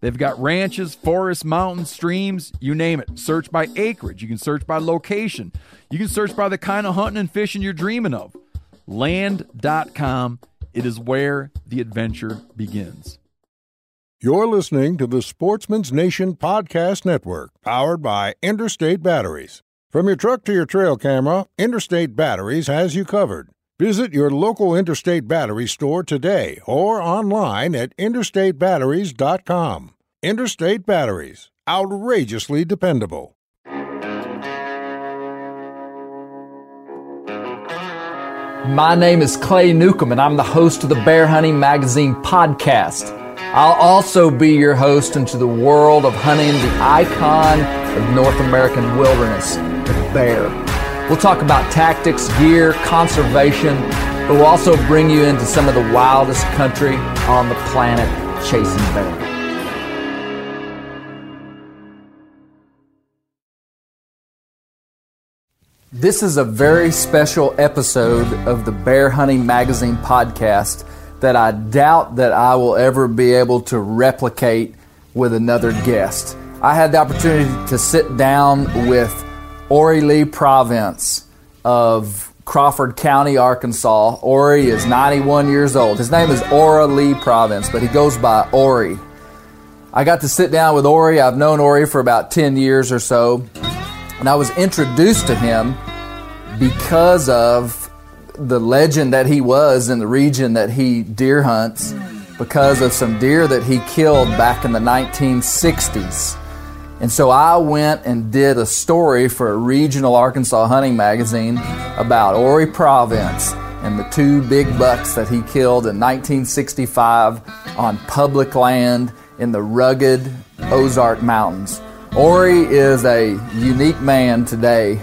They've got ranches, forests, mountains, streams, you name it. Search by acreage. You can search by location. You can search by the kind of hunting and fishing you're dreaming of. Land.com. It is where the adventure begins. You're listening to the Sportsman's Nation Podcast Network, powered by Interstate Batteries. From your truck to your trail camera, Interstate Batteries has you covered. Visit your local Interstate Battery store today or online at interstatebatteries.com. Interstate Batteries, outrageously dependable. My name is Clay Newcomb, and I'm the host of the Bear Hunting Magazine podcast. I'll also be your host into the world of hunting the icon of North American wilderness, the bear. We'll talk about tactics, gear, conservation, but we'll also bring you into some of the wildest country on the planet chasing bear. This is a very special episode of the Bear Hunting Magazine podcast that I doubt that I will ever be able to replicate with another guest. I had the opportunity to sit down with Ori Lee Province of Crawford County, Arkansas. Ori is 91 years old. His name is Ora Lee Province, but he goes by Ori. I got to sit down with Ori. I've known Ori for about 10 years or so, and I was introduced to him because of the legend that he was in the region that he deer hunts because of some deer that he killed back in the 1960s. And so I went and did a story for a regional Arkansas hunting magazine about Ori Province and the two big bucks that he killed in 1965 on public land in the rugged Ozark Mountains. Ori is a unique man today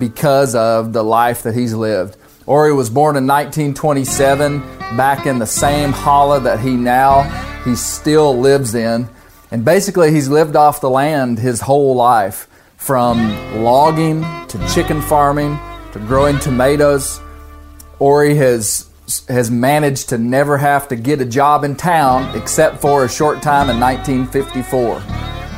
because of the life that he's lived. Ori was born in 1927 back in the same hollow that he now he still lives in. And basically he's lived off the land his whole life from logging to chicken farming to growing tomatoes. Ori has has managed to never have to get a job in town except for a short time in 1954.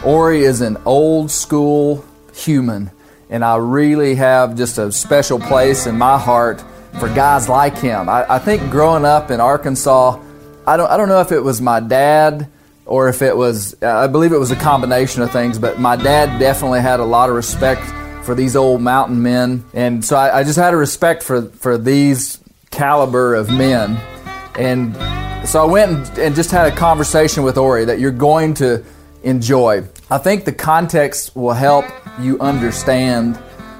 Ori is an old school human and I really have just a special place in my heart for guys like him. I, I, think growing up in Arkansas, I don't, I don't know if it was my dad or if it was, I believe it was a combination of things, but my dad definitely had a lot of respect for these old mountain men. And so I, I just had a respect for, for these caliber of men. And so I went and, and just had a conversation with Ori that you're going to enjoy. I think the context will help you understand,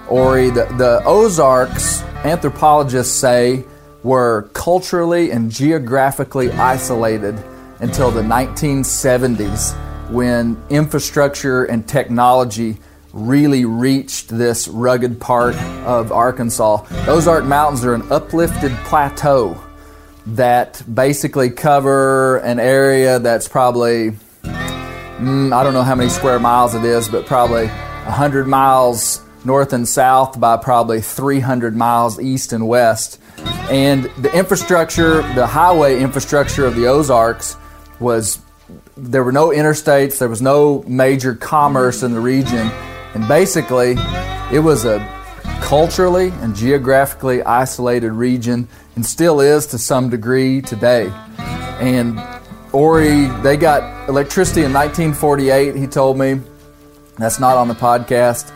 Ori. The, the Ozarks, anthropologists say, were culturally and geographically isolated until the 1970s when infrastructure and technology really reached this rugged part of Arkansas. Ozark Mountains are an uplifted plateau that basically cover an area that's probably mm, I don't know how many square miles it is, but probably 100 miles north and south by probably 300 miles east and west. And the infrastructure, the highway infrastructure of the Ozarks was there were no interstates, there was no major commerce in the region, and basically it was a culturally and geographically isolated region and still is to some degree today. And Ori, they got electricity in 1948, he told me. That's not on the podcast.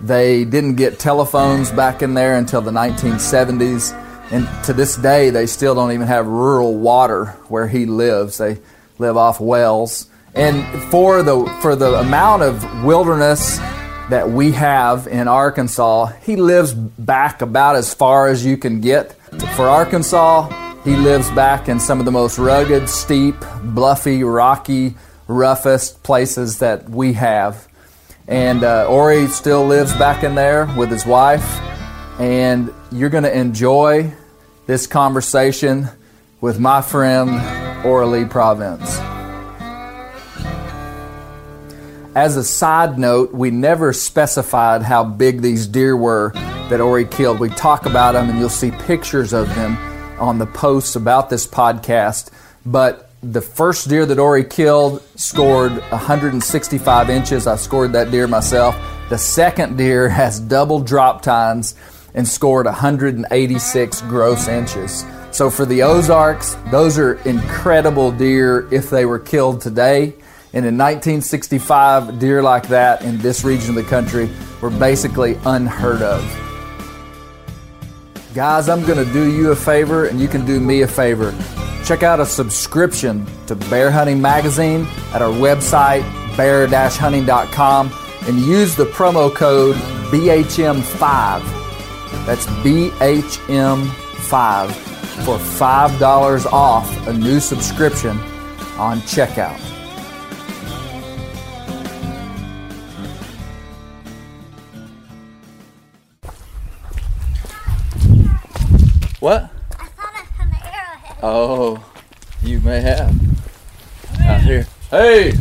They didn't get telephones back in there until the 1970s. And to this day, they still don't even have rural water where he lives. They live off wells. And for the, for the amount of wilderness that we have in Arkansas, he lives back about as far as you can get. For Arkansas, he lives back in some of the most rugged, steep, bluffy, rocky, roughest places that we have. And uh, Ori still lives back in there with his wife. And you're going to enjoy this conversation with my friend Orly Province. As a side note, we never specified how big these deer were that Ori killed. We talk about them, and you'll see pictures of them on the posts about this podcast. But the first deer that Ori killed scored 165 inches. I scored that deer myself. The second deer has double drop tines and scored 186 gross inches. So for the Ozarks, those are incredible deer if they were killed today. And in 1965, deer like that in this region of the country were basically unheard of. Guys, I'm going to do you a favor and you can do me a favor. Check out a subscription to Bear Hunting Magazine at our website, bear-hunting.com, and use the promo code BHM5. That's BHM5 for $5 off a new subscription on checkout. What? I thought I found an arrowhead. Oh, you may have. Out here. Hey!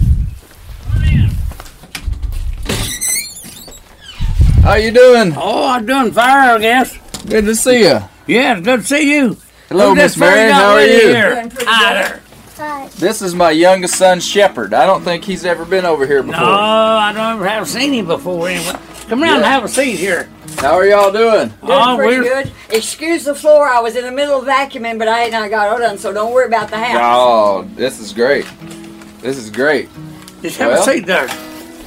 How you doing? Oh, I'm doing fine, I guess. Good to see you. Yeah, it's good to see you. Hello, Miss this Mary. How are you? Here? Hi This is my youngest son, Shepherd. I don't think he's ever been over here before. No, before. I don't ever have seen him before. Anyway, come around and have a seat here. How are y'all doing? Doing Oh, pretty we're- good. Excuse the floor. I was in the middle of vacuuming, but I had not got all done, so don't worry about the house. Oh, this is great. This is great. Just have Well. a seat there.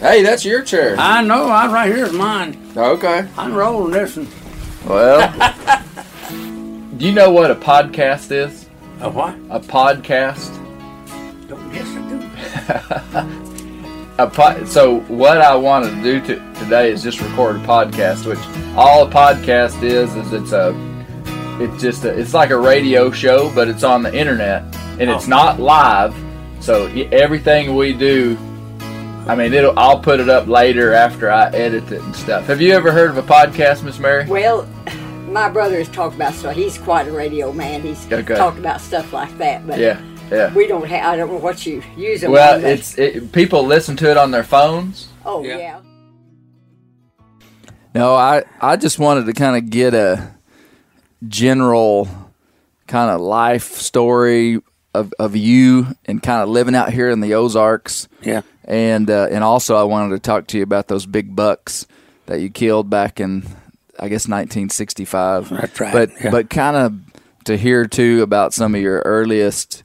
Hey, that's your chair. I know. I right here is mine. Okay. I'm rolling this one. Well, do you know what a podcast is? A what? A podcast? Oh, Don't guess I do. a po- so what I wanted to do to, today is just record a podcast, which all a podcast is is it's a it's just a, it's like a radio show, but it's on the internet and it's Oh. not live. So everything we do, I mean, it'll I'll put it up later after I edit it and stuff. Have you ever heard of a podcast, Miss Mary? Well, my brother has talked about stuff. He's quite a radio man. He's Okay. talked about stuff like that, but Yeah, yeah. we don't have. I don't know what you use them. Well, on, it's it, people listen to it on their phones. oh Yeah. yeah. No, I, I just wanted to kind of get a general kind of life story of, of you and kind of living out here in the Ozarks. Yeah. And uh, and also I wanted to talk to you about those big bucks that you killed back in I guess 1965. That's right, But yeah. but kind of to hear too about some of your earliest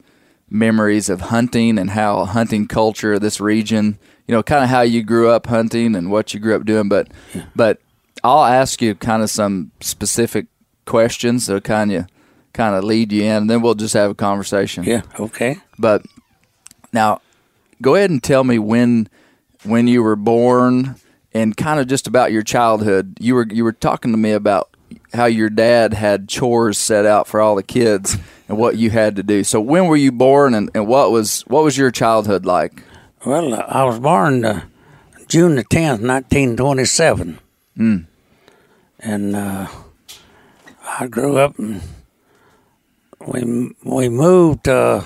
memories of hunting and how hunting culture of this region, you know, kind of how you grew up hunting and what you grew up doing, but but I'll ask you kind of some specific questions that kind of kind of lead you in and then we'll just have a conversation. Yeah. Okay. But now, go ahead and tell me when when you were born and kind of just about your childhood. You were you were talking to me about how your dad had chores set out for all the kids and what you had to do. So when were you born and, and what was what was your childhood like? Well, uh, I was born uh, June the tenth, nineteen twenty-seven, Mm. and uh, I grew up and we we moved uh,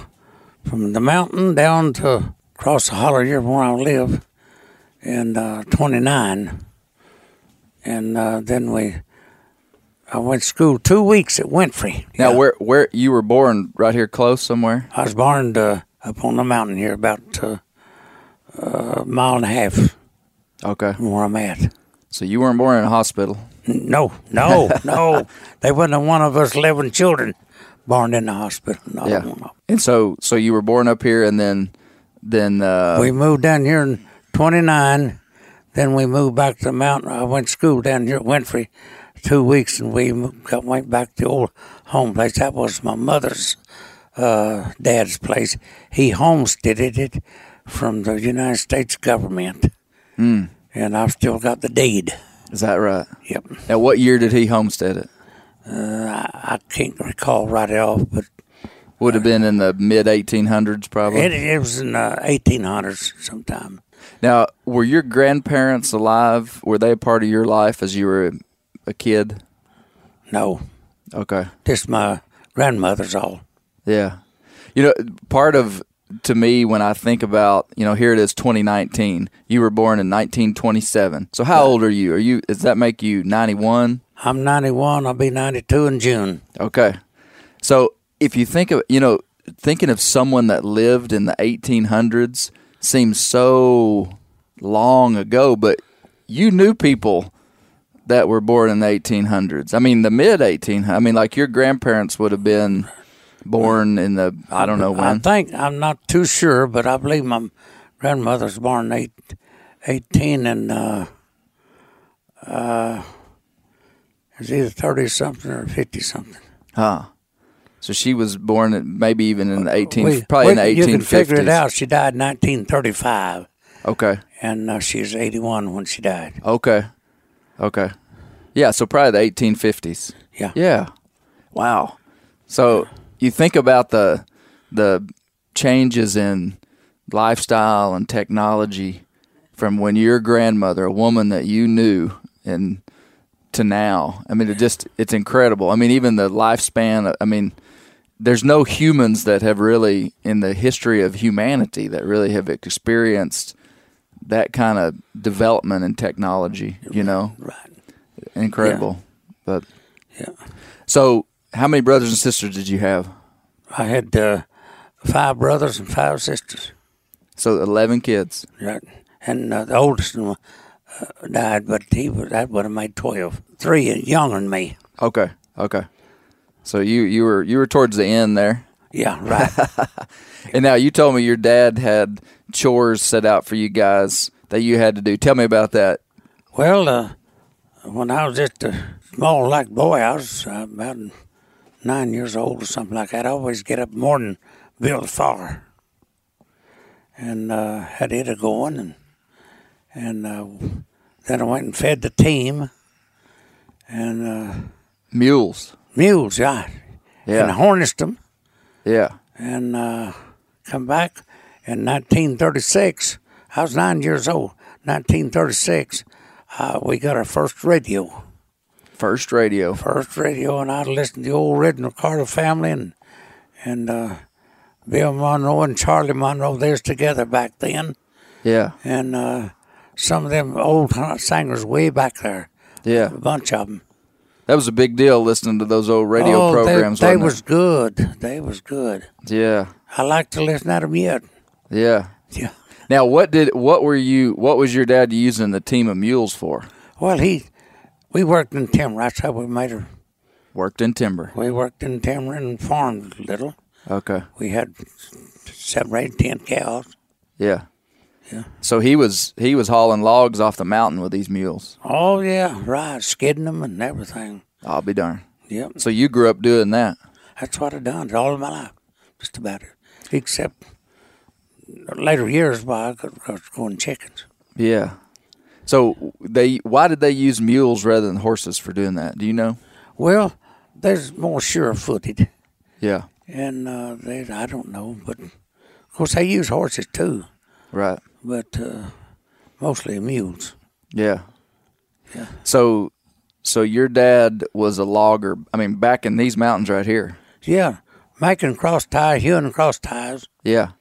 from the mountain down to across the holler here where I live in uh, 29. and uh, then we. I went to school two weeks at Winfrey. Now, Yeah. where where you were born? Right here, close somewhere. I was born uh, up on the mountain here, about uh, a mile and a half Okay. from where I'm at. So you weren't born in a hospital. No, no, no. They wasn't one of us eleven children born in the hospital. No, Yeah. And so so you were born up here, and then then uh, We moved down here in '29. Then we moved back to the mountain. I went to school down here at Winfrey two weeks, and we got, went back to the old home place. That was my mother's uh, dad's place. He homesteaded it from the United States government, Hmm. and I've still got the deed. is that right? Yep. Now, what year did he homestead it? I can't recall right off, but Would have been in the mid 1800s, probably. it, it was in the 1800s sometime. Now, were your grandparents alive? Were they a part of your life as you were a, kid? No, Okay. just my grandmother's all. Yeah. You know, part of to me when I think about, you know, here it is 2019. You were born in 1927. So how old are you? Are you does that make you 91? I'm 91. I'll be 92 in June. Okay. So if you think of, you know, thinking of someone that lived in the 1800s seems so long ago, but you knew people that were born in the 1800s. I mean, the mid 1800s. I mean, like your grandparents would have been born in the, I don't know when. I think I'm not too sure, but I believe my grandmother's born eight, 18 and uh, uh, it's either 30 something or 50 something. Huh. So she was born at maybe even in the 18, We- probably in the 1850s. You can figure it out. She died in 1935, Okay. and uh, she was 81 when she died. Okay. Okay. Yeah, so probably the 1850s. Yeah. Yeah. Wow. So you think about the the changes in lifestyle and technology from when your grandmother, a woman that you knew, and to now. I mean, it just it's incredible. I mean, even the lifespan. I mean, there's no humans that have really in the history of humanity that really have experienced that kind of development in technology. You know, Right. incredible. But Yeah. so, how many brothers and sisters did you have? I had uh, five brothers and five sisters. So eleven kids. Right. And uh, the oldest one uh, died, but he was, that would have made 12. Three younger than me. Okay. Okay. So you you were you were towards the end there. Yeah, right. And now you told me your dad had chores set out for you guys that you had to do. Tell me about that. well, uh, when I was just a small like boy, I was uh, about nine years old or something like that. I always get up morning, build a fire, and uh, had it a going, and and uh, then I went and fed the team, and uh, Mules. Mules, yeah, and harnessed them. Yeah. and uh, come back in 1936. I was nine years old. 1936, uh, we got our first radio. First radio. First radio, and I listened to the old original Carter family and and uh, Bill Monroe and Charlie Monroe. They was together back then, Yeah. and uh, some of them old singers way back there. Yeah. A bunch of them. That was a big deal listening to those old radio oh, programs. They, they was good. They was good. Yeah. I like to listen to them yet. Yeah. Yeah. Now, what did what were you? What was your dad using the team of mules for? Well, he, we worked in timber. That's how we made her. Worked in timber. We worked in timber and farmed a little. Okay. We had seven, eight, ten cows. Yeah. Yeah. So he was he was hauling logs off the mountain with these mules. Oh yeah, right, skidding them and everything. I'll be darned. Yep, So you grew up doing that. that's what I done all of my life, just about it, except later years. Why I was growing chickens. Yeah. So they why did they use mules rather than horses for doing that? Do you know? Well, there's more sure-footed, Yeah. and uh, they, I don't know, but of course they use horses too, Right. But uh, mostly mules. Yeah. Yeah. So so your dad was a logger. I mean, back in these mountains right here. Yeah, making cross ties, hewing cross ties. Yeah.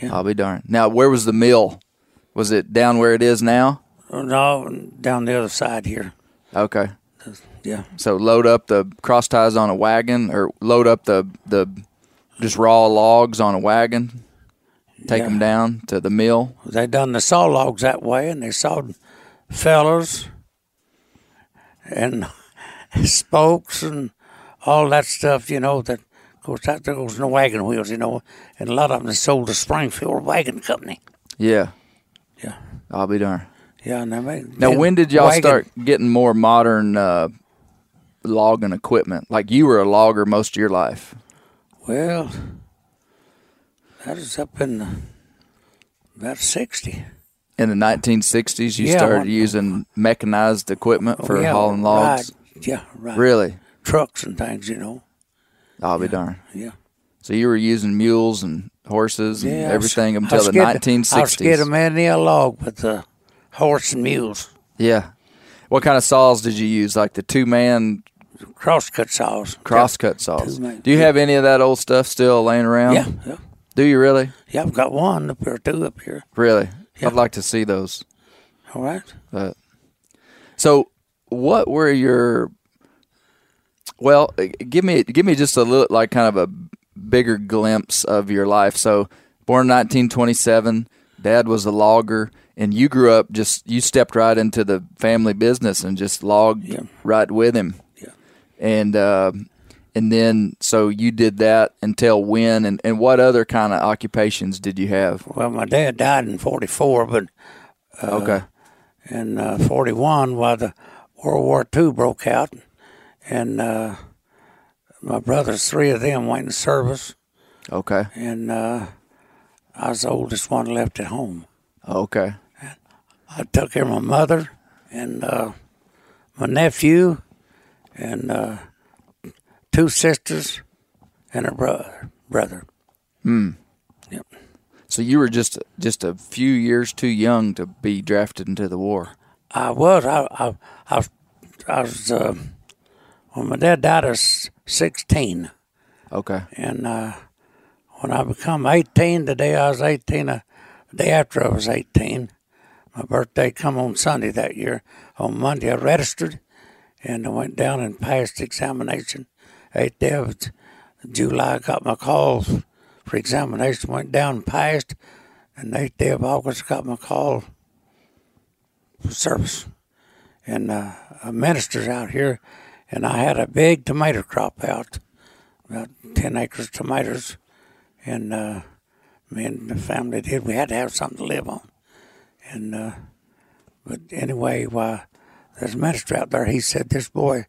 Yeah. I'll be darned. Now, where was the mill? Was it down where it is now? No, down the other side here. Okay. Yeah. So load up the cross ties on a wagon, or load up the the just raw logs on a wagon. Take Yeah. them down to the mill. They done the saw logs that way, and they sawed fellers and spokes and all that stuff. You know that. Of course, that goes in the wagon wheels. You know, and a lot of them they sold to Springfield Wagon Company. Yeah. Yeah. I'll be darned. Yeah, and they made. Now, when did y'all wagon- start getting more modern uh, logging equipment? Like you were a logger most of your life. Well, that is up in the, about sixty. In the 1960s, you Yeah, started when- using mechanized equipment for yeah, hauling logs. Right. Yeah, right. Really? Trucks and things, you know. I'll be darned. Yeah. So you were using mules and horses and was- everything until was the scared- 1960s. I was scared of man a log with the horse and mules, Yeah. What kind of saws did you use? Like the two man crosscut saws. crosscut saws? Do you have any of that old stuff still laying around? Yeah, yeah. Do you really? Yeah, I've got one up here, two up here. Really? Yeah. I'd like to see those. All right. But so, what were your? Well, uh, give me give me just a little like kind of a bigger glimpse of your life. So, born in 1927, dad was a logger, and you grew up just you stepped right into the family business and just logged Yeah. right with him. Yeah. And uh, and then so you did that until when? And and what other kind of occupations did you have? Well, my dad died in '44, but okay. in uh, '41, while the World War II broke out, and uh, my brothers, three of them, went in service, Okay. and uh, I was the oldest one left at home. Okay. I took care of my mother and uh, my nephew and uh, two sisters and a brother. Brother. Hmm. Yep. So you were just just a few years too young to be drafted into the war. I was. I. I. I was. I was uh, when my dad died, I was sixteen, Okay. and uh, when I become eighteen, the day I was eighteen, uh, the day after I was eighteen, my birthday come on Sunday that year. On Monday, I registered, and I went down and passed examination. Eighth day of July, I got my call for examination. Went down and passed, and eighth day of August, got my call for service. And uh, a minister's out here, and I had a big tomato crop out, about ten acres of tomatoes, and uh, me and the family did. We had to have something to live on, and uh, but anyway, why there's a minister out there. He said this boy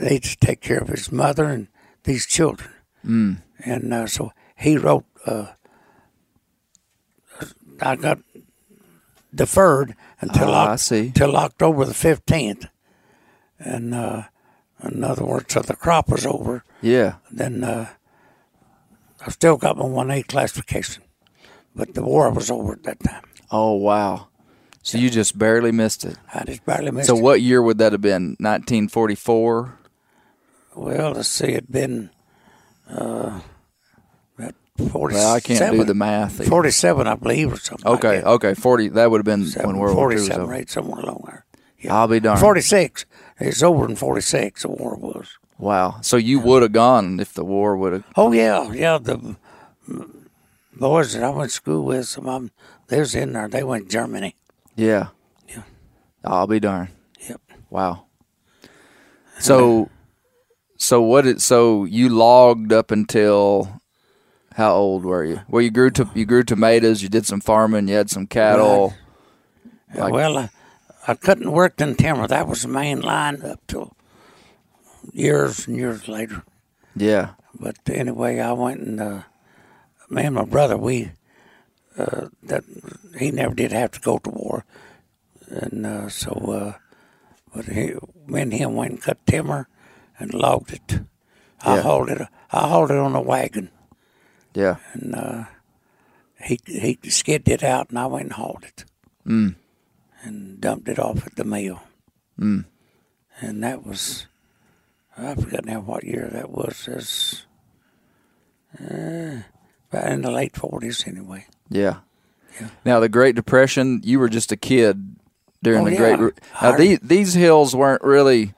needs to take care of his mother and these children, mm. and uh, so he wrote. Uh, I got deferred until Ah, see. till October the fifteenth, and uh, in other words, till the crop was over, Yeah. then uh, I still got my one A classification, but the war was over at that time. Oh wow. So you just barely missed it. I just barely missed So it. So what year would that have been? 1944. Well, let's see, it'd been uh, about forty. Well, I can't do the math. either. Forty-seven, I believe, or something. Okay. like. Okay. 40. That would have been Seven, when World War II was Forty-seven, over. right, somewhere along there. Yeah. I'll be darned. Forty-six. It's over in forty-six. The war was. Wow. So you would have gone if the war would have. Oh yeah, yeah. The boys that I went to school with, some of them, they was in there. They went to Germany. Yeah. Yeah. I'll be darned. Yep. Wow. So, so what? It, so you logged up until how old were you? Well, you grew to you grew tomatoes. You did some farming. You had some cattle. Like- well, I, I couldn't work in timber. That was the main line up till years and years later. Yeah. But anyway, I went and uh, me and my brother, we uh, that he never did have to go to war, and uh, so uh, but he, me and him went and cut timber and logged it. I Yeah. hauled it. I hauled it on a wagon, Yeah. and uh, he he skidded it out, and I went and hauled it, Mm. and dumped it off at the mill. Mm. And that was I forgot now what year that was. That's uh, about in the late forties, anyway. Yeah. Yeah. Now the Great Depression, you were just a kid during Oh, the yeah. Great. Re- Now, I- these these hills weren't really.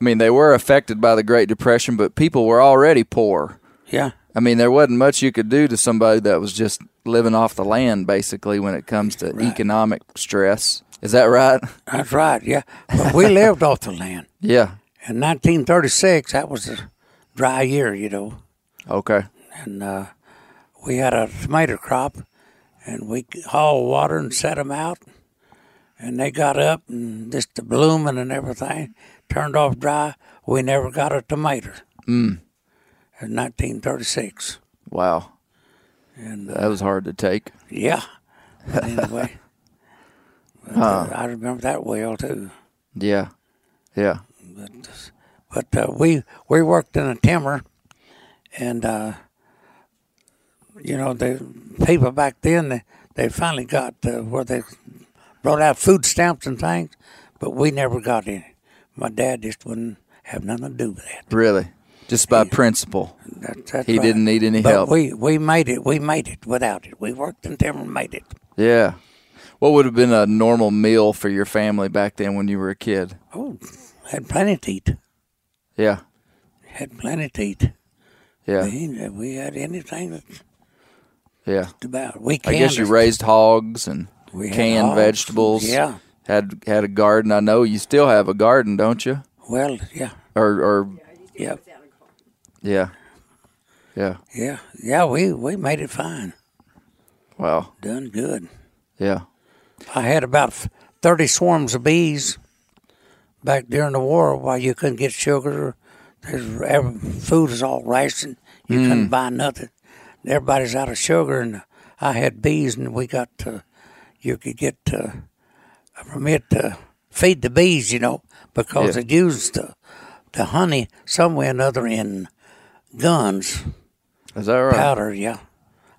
I mean, they were affected by the Great Depression, but people were already poor. Yeah. I mean, there wasn't much you could do to somebody that was just living off the land, basically, when it comes to economic stress. Is that right? That's right. Yeah. But we lived off the land. Yeah. In 1936, that was a dry year, you know, Okay. and uh, we had a tomato crop, and we hauled water and set them out, and they got up and just the blooming and everything turned off dry. We never got a tomato. Mm. In 1936, Wow. and uh, That was hard to take. yeah. But anyway, but, uh, I remember that well too. Yeah. Yeah. But uh, we we worked in a timber, and uh, you know the people back then they, they finally got uh, where they brought out food stamps and things, but we never got any. My dad just wouldn't have nothing to do with that. Really. Just by principle. That- that's He right. didn't need any but help. We we made it. We made it without it. We worked timber and made it. Yeah. What would have been a normal meal for your family back then when you were a kid? Oh, had plenty to eat. Yeah. Had plenty to eat. Yeah. We, we had anything that Yeah. about. We I guess you raised hogs and We canned hogs. vegetables. Yeah. Had had a garden. I know you still have a garden, don't you? Well, yeah, Or or yeah, yeah. Yeah. yeah, yeah. We we made it fine. Wow. Done good. Yeah. I had about thirty swarms of bees back during the war while you couldn't get sugar. There's food is all rationed. You couldn't buy nothing. Everybody's out of sugar, and I had bees, and we got to, you could get uh, a permit to feed the bees, you know, because Yeah. they used the, the honey somewhere or another in guns, Is that right? powder, yeah.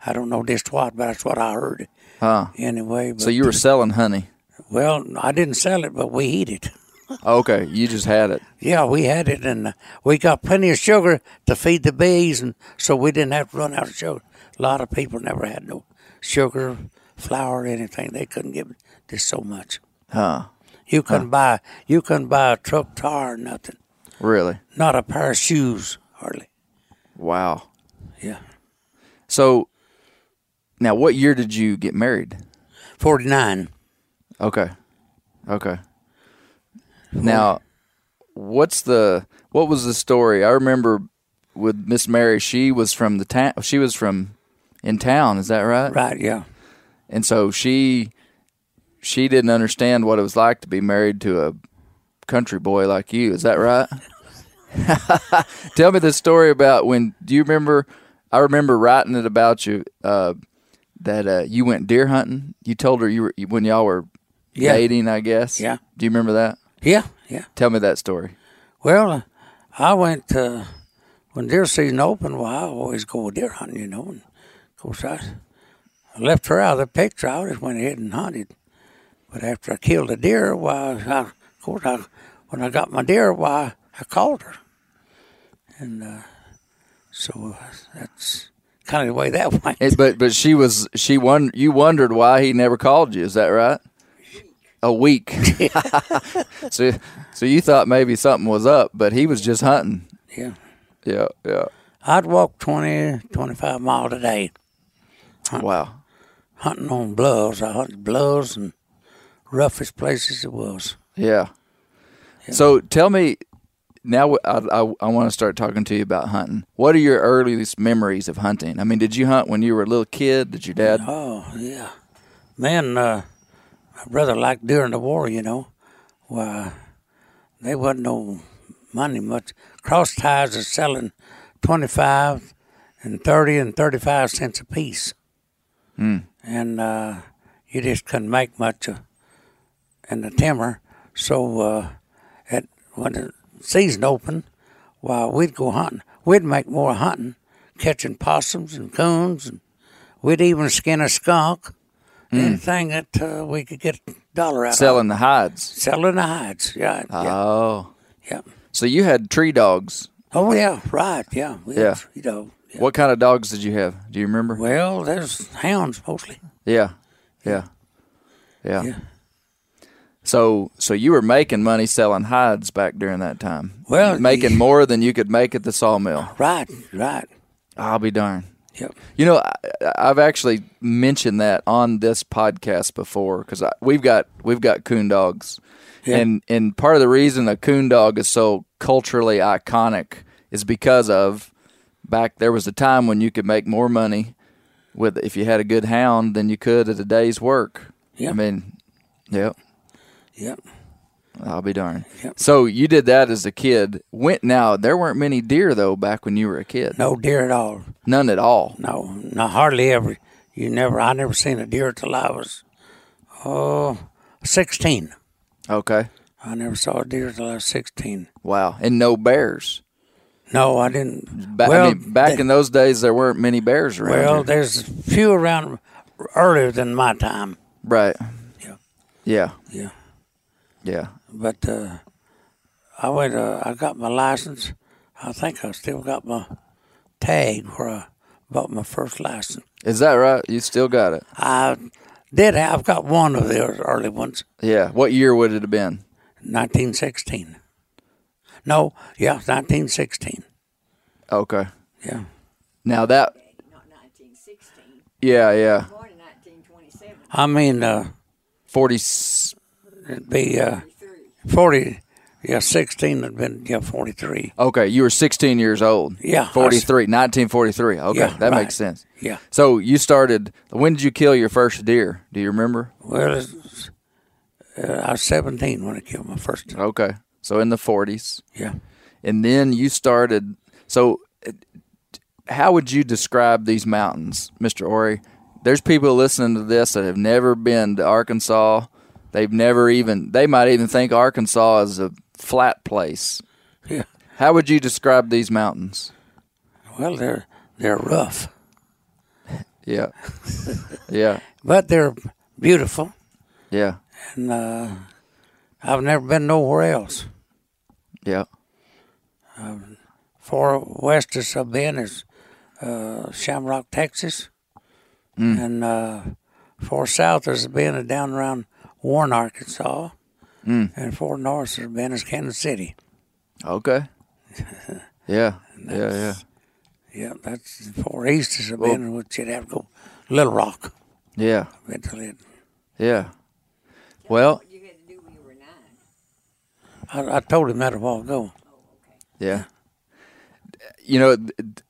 I don't know just what, but that's what I heard. Huh. Anyway, but, So you were selling honey. well, I didn't sell it, but we eat it. Oh, okay, you just had it. Yeah, we had it, and we got plenty of sugar to feed the bees, and so we didn't have to run out of sugar. A lot of people never had no sugar, flour, anything. They couldn't give just so much. Huh. You couldn't buy you couldn't buy a truck tire, nothing. Really? Not a pair of shoes, hardly. Wow. Yeah, So now what year did you get married? forty nine. Okay. Okay. Now, what's the what was the story? I remember with Miss Mary, she was from the town. She was from in town. Is that right? Right? Yeah. And so she she didn't understand what it was like to be married to a country boy like you. Is that right? Tell me the story about when. Do you remember? I remember writing it about you. Uh, that uh, you went deer hunting. You told her you were when y'all were Yeah. dating. I guess. Yeah. Do you remember that? Yeah. Yeah. Tell me that story. Well, uh, I went uh, when deer season opened. Well, I always go deer hunting, you know. And of course, I, I left her out of the picture. I just went ahead and hunted. But after I killed a deer, why, I, of course, I, when I got my deer, why, I called her, and uh, so uh, that's kind of the way that went. It, but but she was she won. You wondered why he never called you. Is that right? A week. so so you thought maybe something was up, but he was just hunting. yeah, Yeah, yeah. I'd walk 20, 25 miles a day Wow. hunting on bluffs. I hunted bluffs and roughest places it was. Yeah. So tell me now. I, I, I want to start talking to you about hunting. What are your earliest memories of hunting? I mean, did you hunt when you were a little kid? Did your dad? Oh yeah, man. Uh, my brother liked during the war. You know, why they wasn't no money much. Cross ties are selling twenty five and thirty and thirty five cents a piece, and uh, you just couldn't make much of in the timber. So uh, at when the season opened, while we'd go hunting, we'd make more hunting, catching possums and coons and We'd even skin a skunk, anything that uh, we could get a dollar out of Selling of. the hides. Selling the hides, yeah, Oh. yeah. So you had tree dogs. Oh, yeah, right, yeah. We Yeah. You know, yeah. What kind of dogs did you have? Do you remember? Well, there's hounds mostly. Yeah. Yeah. Yeah. Yeah. So, so you were making money selling hides back during that time. Well, making more than you could make at the sawmill. Right, right. I'll be darned. Yep. You know, I, I've actually mentioned that on this podcast before because we've got we've got coon dogs, Yeah. and and part of the reason a coon dog is so culturally iconic is because of back there was a time when you could make more money with if you had a good hound than you could at a day's work. Yeah. I mean, yep. Yep. I'll be darned. Yep. So you did that as a kid. Went now. There weren't many deer though back when you were a kid. No deer at all. None at all. No, no, hardly ever. You never. I never seen a deer till I was, oh, 16. Okay. I never saw a deer till I was 16. Wow. And no bears. No, I didn't. Ba- well, I mean, back in those days, there weren't many bears around. well, here. there's a few around earlier than my time. right. Yeah. Yeah. Yeah. Yeah. But uh, I went. Uh, I got my license. I think I still got my tag where I bought my first license. Is that right? You still got it? I did have. I've got one of those early ones. Yeah. What year would it have been? 1916. No, yeah, 1916. Okay. Yeah. Now that. Not 1916. Yeah. Yeah. Born in 1927. I mean, uh, Forty. It'd be uh, 40. Yeah, 16 had been, yeah, 43. Okay. You were 16 years old. Yeah, I s- 43. 1943. Okay. Yeah, that right. makes sense. Yeah. So you started. When did you kill your first deer? Do you remember? Well, it's, uh, I was 17 when I killed my first. Okay. So in the 40s. Yeah. and then you started. So, how would you describe these mountains, Mister Ori? There's people listening to this that have never been to Arkansas. They've never even. They might even think Arkansas is a flat place. Yeah. How would you describe these mountains? Well, they're they're rough, Yeah, yeah, but they're beautiful, yeah, and uh, I've never been nowhere else. yeah. Far westest I've been is uh, Shamrock, Texas, and uh, far south has been down around Warren, Arkansas, hmm. and Fort north has been is Kansas City. Okay. Yeah, yeah, yeah, Yeah, that's far east has been, which you'd have to go Little Rock. yeah, Been to it. yeah. Well, you had to do when you were nine? I, I told him that a while ago. Oh, yeah. You know,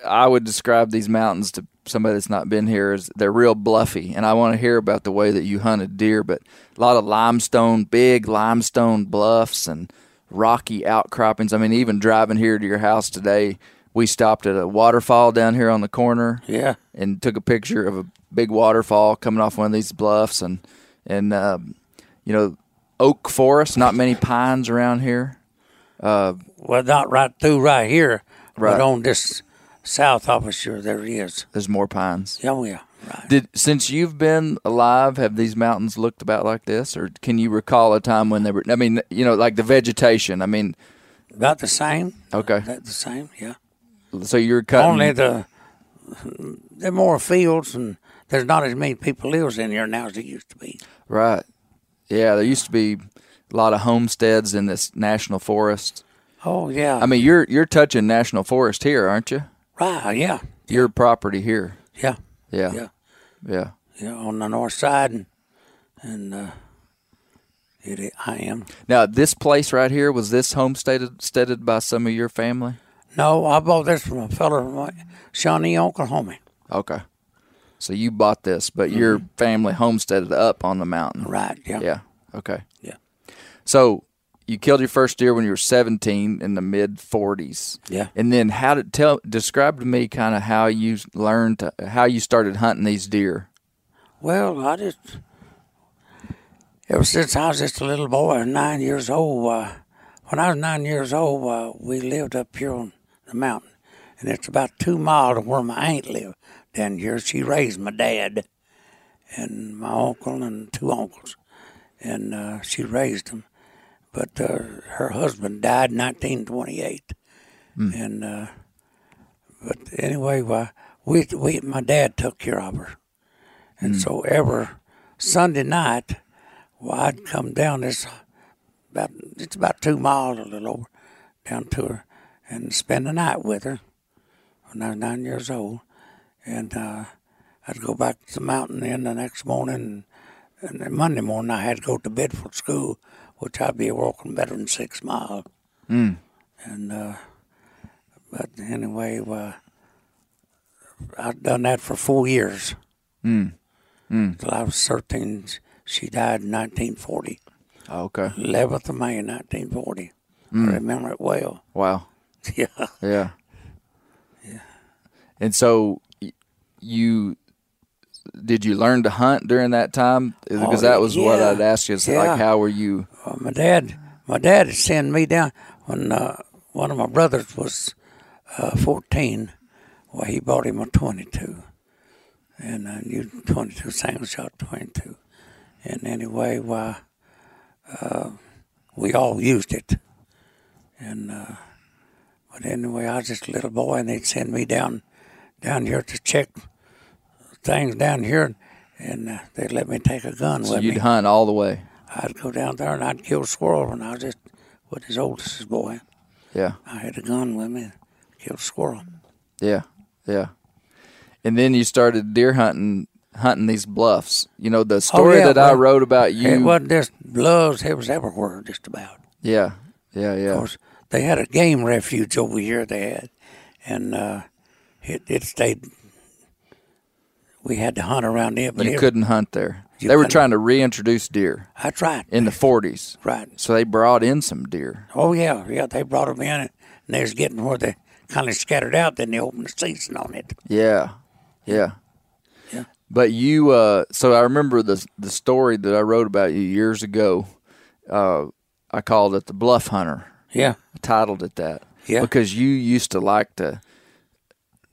I would describe these mountains to somebody that's not been here is they're real bluffy, and I want to hear about the way that you hunted deer. But a lot of limestone, big limestone bluffs, and rocky outcroppings. I mean, even driving here to your house today, we stopped at a waterfall down here on the corner Yeah. and took a picture of a big waterfall coming off one of these bluffs, and and um, you know, oak forest. Not many pines around here. Well, not right through right here, Right. but on this south of us, sure there is. There's more pines. Oh, yeah. Right. Did since you've been alive, have these mountains looked about like this, or can you recall a time when they were? I mean, you know, like the vegetation. I mean, About the same. okay, About the same, yeah. so you're cutting. Only the there are more fields and there's not as many people lives in here now as there used to be. right? Yeah, there used to be a lot of homesteads in this national forest. Oh yeah. I mean, you're you're touching national forest here, aren't you? Right, yeah, Your property here. yeah, Yeah, yeah, yeah. yeah. On the north side and and uh, it, I am. Now, this place right here was this homesteaded steaded by some of your family? No, I bought this from a fella from Shawnee, Oklahoma. Okay, so you bought this, but your family homesteaded up on the mountain. Right, yeah, Yeah. Okay. Yeah. So you killed your first deer when you were 17 in the mid 40s. Yeah. And then how to tell describe to me kind of how you learned to, how you started hunting these deer. Well, I just ever since I was just a little boy, nine years old. Uh, when I was nine years old, uh, we lived up here on the mountain, and it's about two miles to where my aunt lived down here. She raised my dad and my uncle and two uncles, and uh, she raised them. But uh, her husband died in 1928, and uh, but anyway, well, we we my dad took care of her. And so every Sunday night, Well, I'd come down this about it's about two miles a little over down to her and spend the night with her when I was nine years old, and uh, I'd go back to the mountain then the next morning. And Monday morning, I had to go to Bedford School, which I'd be walking better than six miles. Mm. And uh, but anyway, uh, I'd done that for four years Mm. Mm. till I was thirteen. She died in 1940, Oh, okay. 11th of May, 1940. Mm. I remember it well. Wow. Yeah. Yeah. And so y- you did you learn to hunt during that time? Because Oh, that was what. I'd ask you. Is Yeah. like how were you? Well, my dad, my dad had sent me down when uh, one of my brothers was uh, 14. Well, he bought him a 22, and a new 22 single shot 22. And anyway, why, uh, we all used it. And uh, but anyway, I was just a little boy, and they'd send me down down here to check things down here, and uh, they'd let me take a gun So with you'd me. hunt all the way. I'd go down there and I'd kill squirrel when I was just with his oldest boy. Yeah. I had a gun with me, killed squirrel. Yeah. Yeah. And then you started deer hunting hunting these bluffs. You know the story Oh, yeah, that I wrote about you. It wasn't just bluffs; it was everywhere, just about. Yeah. Yeah, yeah. Of course, they had a game refuge over here. They had, and uh, it it stayed. We had to hunt around it, but you it- couldn't hunt there. They were trying to reintroduce deer I tried. in the 40s. Right. So they brought in some deer. Oh yeah, yeah. They brought them in, and they was getting where they kind of scattered out. Then they opened the season on it. Yeah, yeah, Yeah. But you, uh, so I remember the the story that I wrote about you years ago. Uh, I called it the Bluff Hunter. Yeah. I titled it that. Yeah. Because you used to like to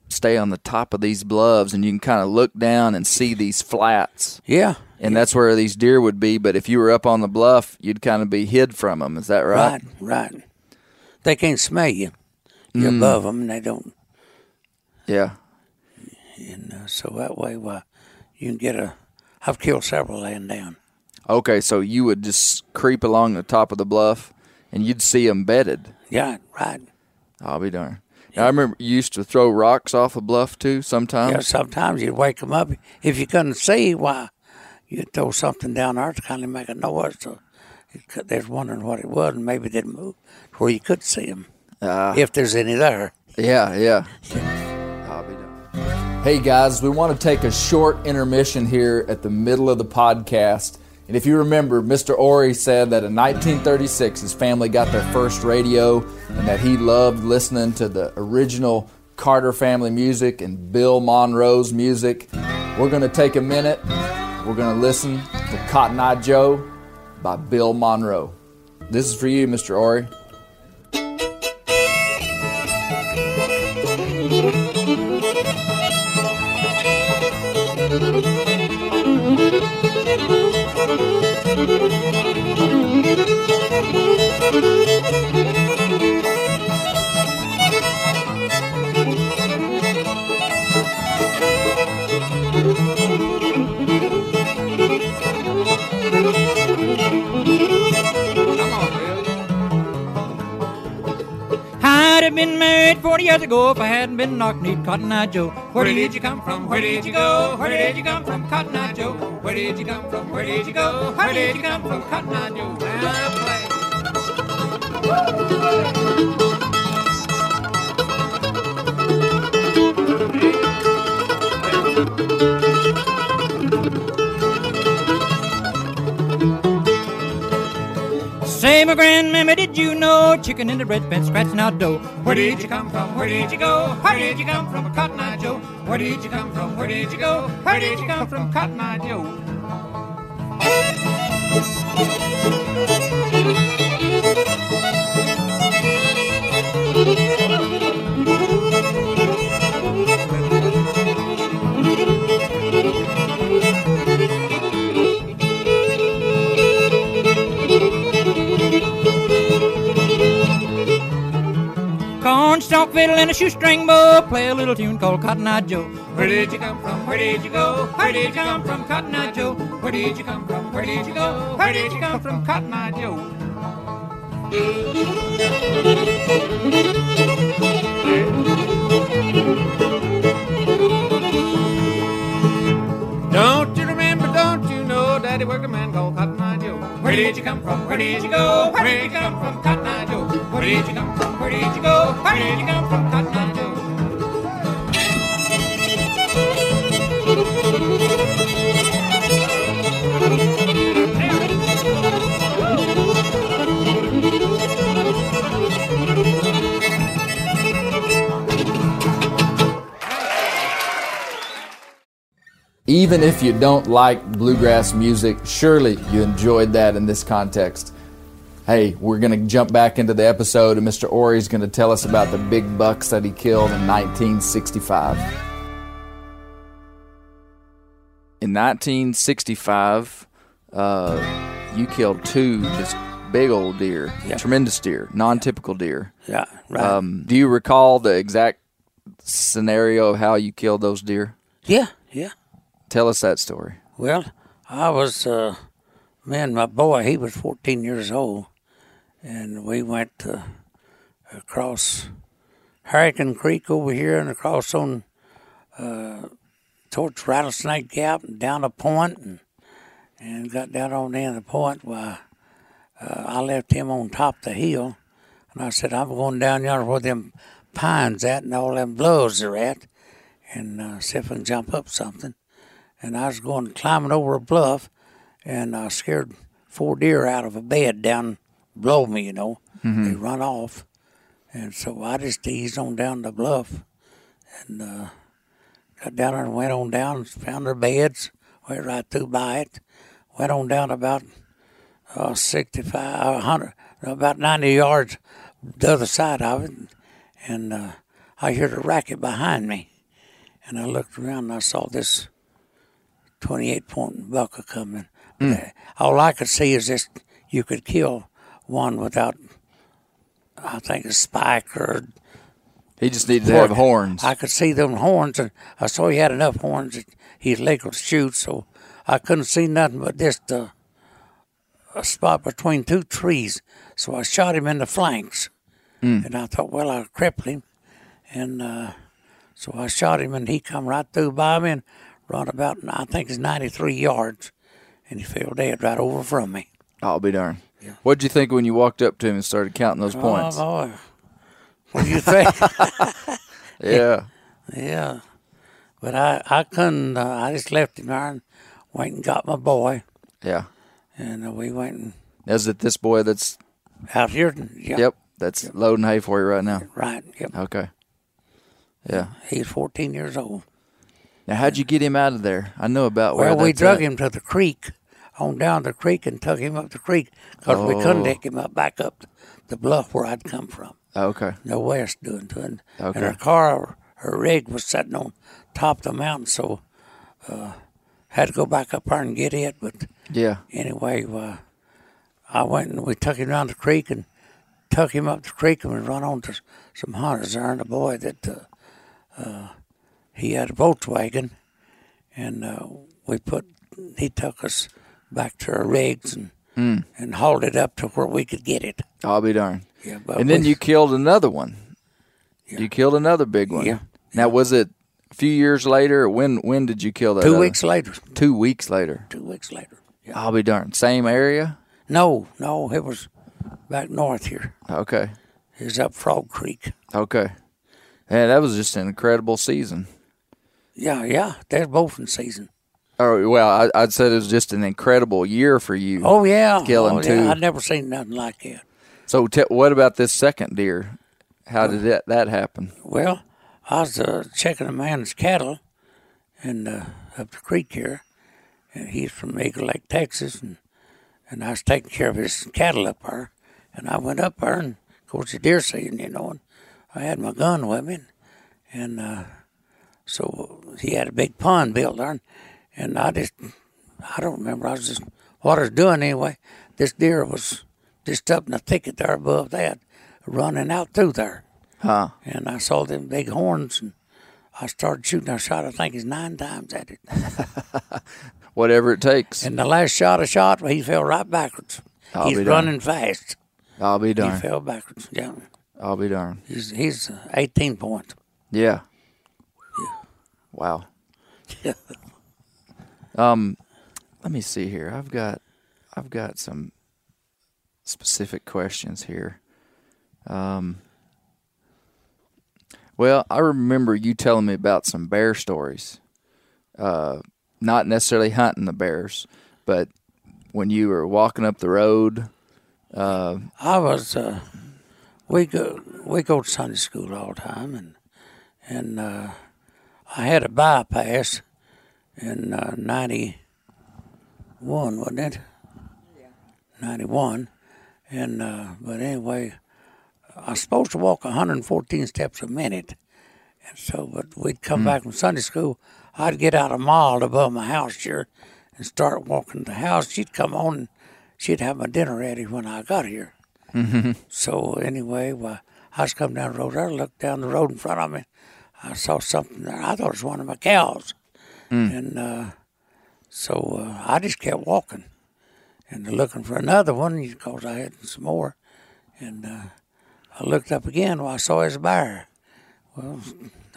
stay on the top of these bluffs, and you can kind of look down and see these flats. Yeah. And that's where these deer would be. But if you were up on the bluff, you'd kind of be hid from them. Is that right? Right, right. They can't smell you. You're Mm. above them, and they don't. Yeah. And uh, so that way, well, you can get a. I've killed several laying down. Okay, so you would just creep along the top of the bluff, and you'd see them bedded. Yeah, right. I'll be darned. I remember you used to throw rocks off a bluff too. Sometimes. Yeah, sometimes you'd wake them up. If you couldn't see, why, you'd throw something down there to kind of make a noise. So they're wondering what it was, and maybe didn't move where you could see them, Ah. if there's any there. Yeah, yeah. I'll be darned. Hey guys, we want to take a short intermission here at the middle of the podcast. And if you remember, Mr. Ori said that in 1936 his family got their first radio and that he loved listening to the original Carter family music and Bill Monroe's music. We're going to take a minute. We're going to listen to Cotton Eye Joe by Bill Monroe. This is for you, Mr. Ori. Have been married 40 years ago if I hadn't been knock-kneed Cotton Eye Joe. Where did you come from? Where did you go? Where did you come from, Cotton Eye Joe? Where did you come from? Where did you go? Where did you come from, Cotton Eye Joe? Now play. Say, my grandmammy, did you know chicken in the bread pan scratching out dough? Where did you come from? Where did you go? Where did you come from, Cotton Eye Joe? Where did you come from? Where did you go? Where did you come from, Cotton Eye Joe? Fiddle and a shoestring bow. Play a little tune called Cotton Eye Joe. Where did you come from? Where did you go? Where did you come from, Cotton Eye Joe? Where did you come from? Where did you go? Where did you come from, Cotton Eye Joe? Don't you remember, don't you know, Daddy worked a man called Cotton Eye Joe? Where did you come from? Where did you go? Where did you come from, Cotton Eye Joe? Where did you come from? Even if you don't like bluegrass music, surely you enjoyed that in this context. Hey, we're going to jump back into the episode, and Mr. Ory's going to tell us about the big bucks that he killed in 1965. In 1965, uh, you killed two just big old deer, Yeah. tremendous deer, non typical deer. Yeah, right. Um, do you recall the exact scenario of how you killed those deer? yeah, yeah. Tell us that story. Well, I was, uh, man, my boy, he was 14 years old, and we went uh, across Hurricane Creek over here and across on uh, towards Rattlesnake Gap and down a point and, and got down on the end of the point. Why, uh, I left him on top of the hill, and I said, I'm going down yonder where them pines at and all them bluffs are at, and uh, see if I can jump up something and I was going climbing over a bluff, and I scared four deer out of a bed down below me. You know, they run off, and so I just eased on down the bluff, and uh, got down and went on down, found their beds, went right through by it, went on down about uh, 65, 100, about 90 yards the other side of it, and uh, I heard a racket behind me, and I looked around and I saw this 28 point buck coming. Uh, All I could see is this you could kill one without, I think, a spike or. He just needed to have horns. I could see them horns, and I saw he had enough horns that his leg to shoot, so I couldn't see nothing but just uh, a spot between two trees. So I shot him in the flanks, and I thought, well, I'll cripple him, and uh, so I shot him, and he come right through by me and run about, I think it's 93 yards, and he fell dead right over from me. I'll be darned. What'd you think when you walked up to him and started counting those points? Oh, boy. What do you think? yeah. Yeah, but I I couldn't. Uh, I just left him there and went and got my boy, Yeah. and uh, we went and Is it this boy that's, out here. Yeah, yep, that's loading hay for you right now? right. Yep. Okay. Yeah. He's 14 years old. Now, how'd you get him out of there? I know about where Well, we drug at. him to the creek, on down the creek, and took him up the creek because we couldn't Oh. take him up back up the bluff where I'd come from. Okay. No way us doing to it. Okay. And her car, her rig was sitting on top of the mountain, so uh, had to go back up there and get it. But Yeah. anyway, uh, I went and we took him down the creek and took him up the creek and we run on to some hunters there and a boy that uh, uh, he had a Volkswagen and uh, we put he took us back to our rigs and hmm. and hauled it up to where we could get it. I'll be darned. Yeah, but And then you killed another one. You killed another big one. Yeah. Now, was it a few years later? Or when when did you kill that? two other- weeks later. Two weeks later. Two weeks later. Yeah. I'll be darned. Same area. No, no, it was back north here. Okay. It was up Frog Creek. Okay. Yeah, that was just an incredible season. Yeah, yeah, they're both in season. Or well, I, I'd said it was just an incredible year for you. Oh yeah, Killing oh, two. Yeah. I'd never seen nothing like that. So, what about this second deer? How did that that happen? Well, I was uh, checking a man's cattle, and uh, up the creek here, and he's from Eagle Lake, Texas, and and I was taking care of his cattle up there, and I went up there, and of course the deer season, you know, and I had my gun with me, and uh, so he had a big pond built there, and, and I just I don't remember I was just what I was doing anyway. This deer was just up in the thicket there above that, running out through there. Huh. And I saw them big horns, and I started shooting. I shot, I think, it's nine times at it. Whatever it takes. And the last shot I shot, well, he fell right backwards. I'll He's running fast. I'll be darn. He fell backwards. Yeah, I'll be darned. he's he's uh, 18 points. Yeah. Wow. um, let me see here. I've got, I've got some specific questions here. Um. Well, I remember you telling me about some bear stories. Uh, not necessarily hunting the bears, but when you were walking up the road. Uh, I was uh, we go we go to Sunday school all the time, and and uh, I had a bypass in uh, '91, wasn't it? Yeah. '91, and uh, but anyway, I was supposed to walk 114 steps a minute, and so but we'd come back from Sunday school. I'd get out a mile above my house here and start walking to the house. She'd come on and she'd have my dinner ready when I got here. So anyway, well, I was coming down the road I looked down the road in front of me. I saw something there. I thought it was one of my cows. And uh, so uh, I just kept walking and looking for another one because I had some more. And uh, I looked up again. Well, I saw his bear. Well,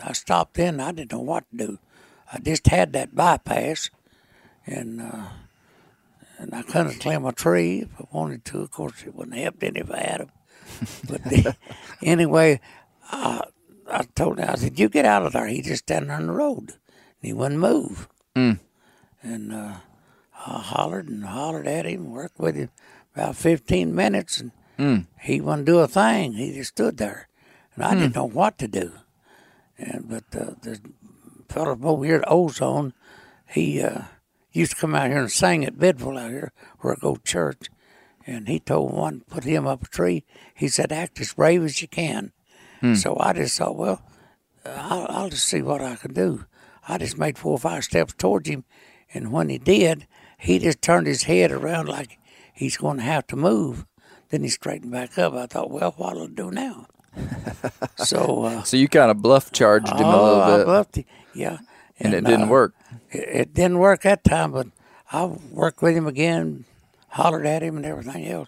I stopped then. I didn't know what to do. I just had that bypass, and uh, and I couldn't climb a tree if I wanted to. Of course, it wouldn't help any if I had 'em. But the, anyway, I, I told him, I said, "You get out of there." He just standing on the road, he wouldn't move. And uh, I hollered and hollered at him, worked with him about 15 minutes, and he wouldn't do a thing. He just stood there, and I didn't know what to do. And but uh, the fellow over here at Ozone, he uh, used to come out here and sing at Bidville out here where I go to church. And he told one, put him up a tree. He said, act as brave as you can. So I just thought, well, I'll, I'll just see what I can do. I just made four or five steps towards him. And when he did, he just turned his head around like he's going to have to move. Then he straightened back up. I thought, well, what'll I do now? so, uh, so you kind of bluff charged him a oh, little I bit, bluffed him. Yeah. and it didn't uh, work. It, it didn't work that time, but I worked with him again, hollered at him and everything else,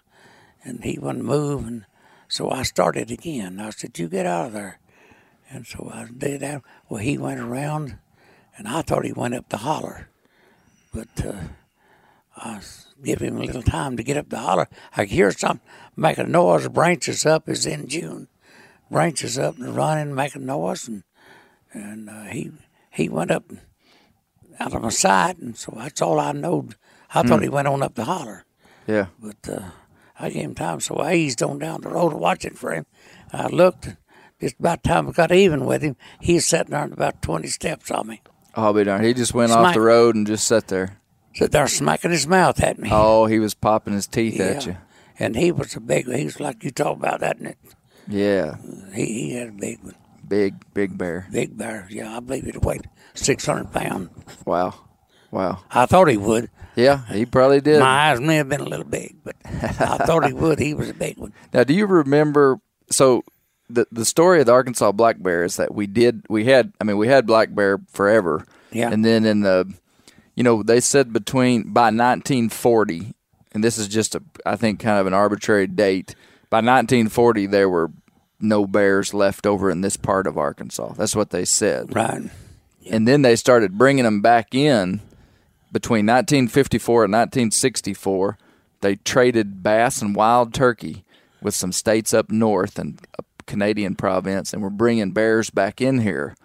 and he wouldn't move. And so I started again. I said, "You get out of there." And so I did that. Well, he went around, and I thought he went up the holler, but uh, I give him a little time to get up the holler. I hear something make a noise. Branches up is in June. Branches up and running, making noise, and and uh, he he went up out of my sight, and so that's all I knowed. I thought he went on up the holler, Yeah. but uh, I gave him time, so I eased on down the road watching for him. I looked, just about time I got even with him, he was sitting there about 20 steps on me. I'll be darned. He just went off the road and just sat there. Sat there smacking his mouth at me. Oh, he was popping his teeth at you. And he was a big one. He was like you talk about that, and it, Yeah. he, he had a big one. Big, big bear. Big bear. Yeah, I believe he'd weighed 600 pounds. Wow. Wow. I thought he would. Yeah, he probably did. My eyes may have been a little big, but I thought he would. He was a big one. Now, do you remember? So, the the story of the Arkansas black bear is that we did we had I mean we had black bear forever. Yeah. And then in the, you know, they said between by 1940, and this is just a I think kind of an arbitrary date. By 1940, there were no bears left over in this part of Arkansas. That's what they said. Right. And then they started bringing them back in between 1954 and 1964. They traded bass and wild turkey with some states up north and Canadian province, and we're bringing bears back in here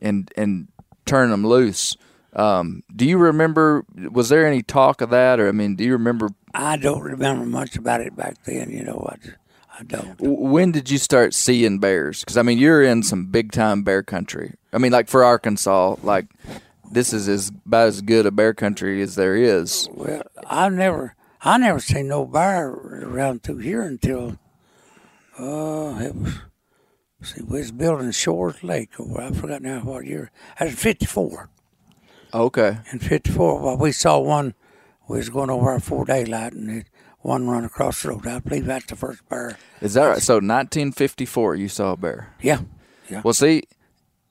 and and turning them loose. Um, do you remember? Was there any talk of that, or I mean, do you remember I don't remember much about it back then. You know, I, I don't. when did you start seeing bears? Because I mean, you're in some big time bear country. I mean, like for Arkansas, like this is as about as good a bear country as there is. Well, I never, I never seen no bear around through here until, uh, it was. See, we was building Shores Lake over. I forgot now what year. That was '54. Okay. In '54, well, we saw one. We was going over our four daylight, and it one run across the road. I believe that's the first bear. Is that right? So 1954, you saw a bear. Yeah, yeah. Well, see,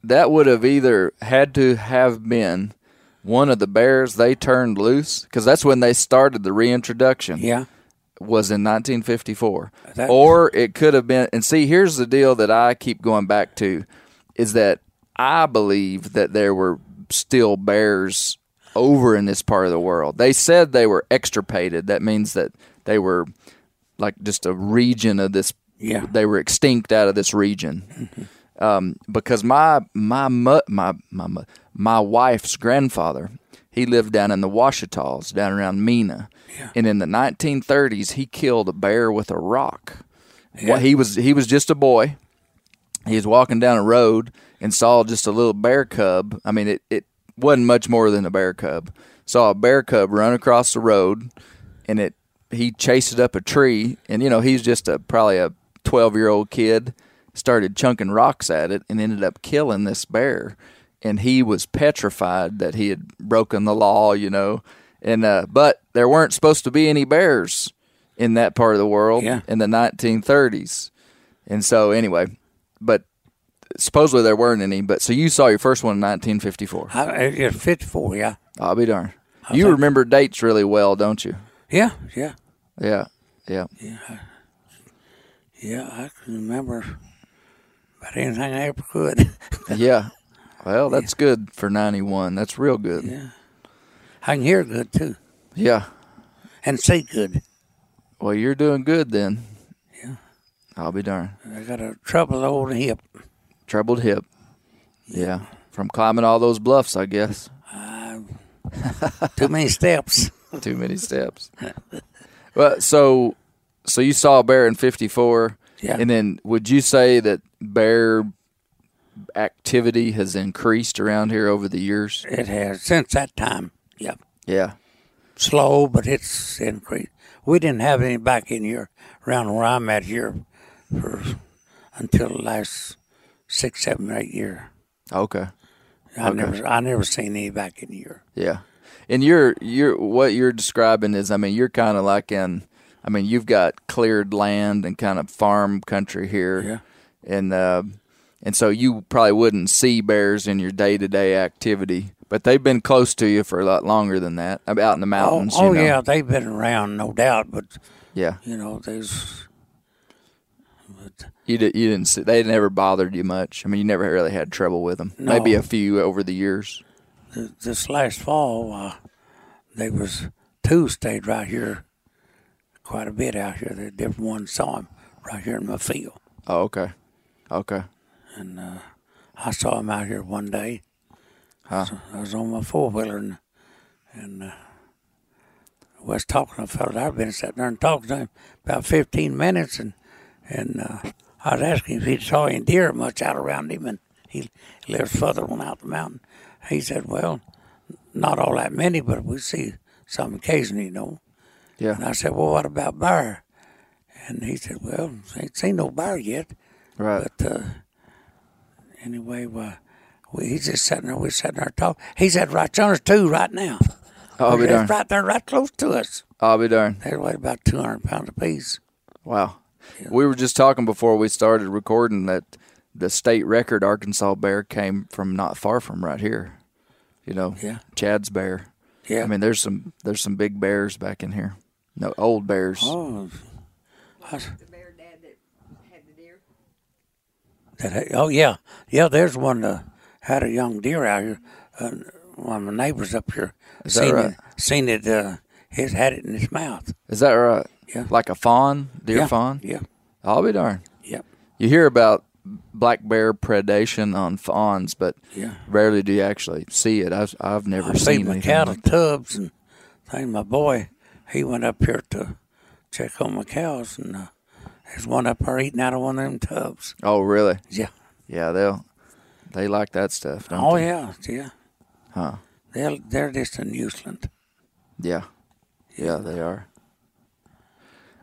that would have either had to have been one of the bears they turned loose because that's when they started the reintroduction. Yeah. Was in 1954, That- or it could have been. And see, here's the deal that I keep going back to, is that I believe that there were still bears over in this part of the world. They said they were extirpated. That means that they were like just a region of this. Yeah. they were extinct out of this region. Um, because my my my my my wife's grandfather, he lived down in the Ouachitas, down around Mena, and in the 1930s he killed a bear with a rock. Well, he was he was just a boy. He was walking down a road and saw just a little bear cub. I mean, it, it wasn't much more than a bear cub. Saw a bear cub run across the road, and it he chased it up a tree. And you know, he's just a probably a twelve year old kid. Started chunking rocks at it and ended up killing this bear. And he was petrified that he had broken the law, you know. And uh, but there weren't supposed to be any bears in that part of the world Yeah. in the 1930s. And so anyway, but supposedly there weren't any. But so you saw your first one in 1954. I, it's 54, yeah. I'll be darned. You remember dates really well, don't you? Yeah, yeah, Yeah, yeah. yeah. I can remember about anything I ever could. Yeah. Well, that's good for 91. That's real good. yeah. I can hear good, too, Yeah. and see good. Well, you're doing good then. Yeah. I'll be darned. I got a troubled old hip. Troubled hip. Yeah. From climbing all those bluffs, I guess. Too many steps. Too many steps. well, so so you saw a bear in 54. Yeah. And then would you say that bear activity has increased around here over the years? It has since that time. Yeah. Yeah. Slow, but it's increased. We didn't have any back in here around where I'm at here for until the last six, seven, eight years. Okay. I never, I never seen any back in here. Yeah. And you're you're what you're describing is I mean you're kind of like in I mean you've got cleared land and kind of farm country here. Yeah. And uh and so you probably wouldn't see bears in your day-to-day activity, but they've been close to you for a lot longer than that. Out in the Oh, mountains, oh you know. yeah, they've been around, no doubt. But Yeah. you know, there's You did, you didn't see, they never bothered you much. I mean, you never really had trouble with them. Maybe a few over the years. th- this last fall, uh, there was two stayed right here, quite a bit out here. The different ones saw him right here in my field, Oh, okay. Okay. And uh, I saw him out here one day. Huh. So I was on my four wheeler, and and uh, I was talking to a fellow. I've been sitting there and talking to him about fifteen minutes, and and uh, I was asking if he saw any deer much out around him, and he lives further on out the mountain. He said, "Well, not all that many, but we see some occasionally, you know." And Yeah. I said, "Well, what about bear?" And he said, "Well, ain't seen no bear yet." Right. But uh, anyway, uh, well, we, he's just sitting there. We're sitting there talking. He's at right too right now. I'll be darned. right there, right close to us. I'll be darned. They weigh about two hundred pounds apiece. Wow. We were just talking before we started recording that the state record Arkansas bear came from not far from right here. You know, Yeah. Chad's bear. Yeah. I mean, there's some there's some big bears back in here. No, old bears. oh, I s- The bear dad that had the deer. That, oh yeah, yeah. There's one that had a young deer out here. Uh, one of my neighbors up here Is that seen right? it. Seen it. Uh, he's had it in his mouth. Is that right? Yeah. Like a fawn, deer yeah. fawn. Yeah. I'll be darned. Yep. You hear about black bear predation on fawns, but Yeah. rarely do you actually see it. I've I've never I seen feed my cattle like tubs and thing. My boy, he went up here to check on my cows, and uh, there's one up there eating out of one of them tubs. Oh, really? Yeah. Yeah, they'll they like that stuff. Don't Oh they? yeah, yeah. Huh. They're they're just a nuisance. Yeah. Yeah, they are.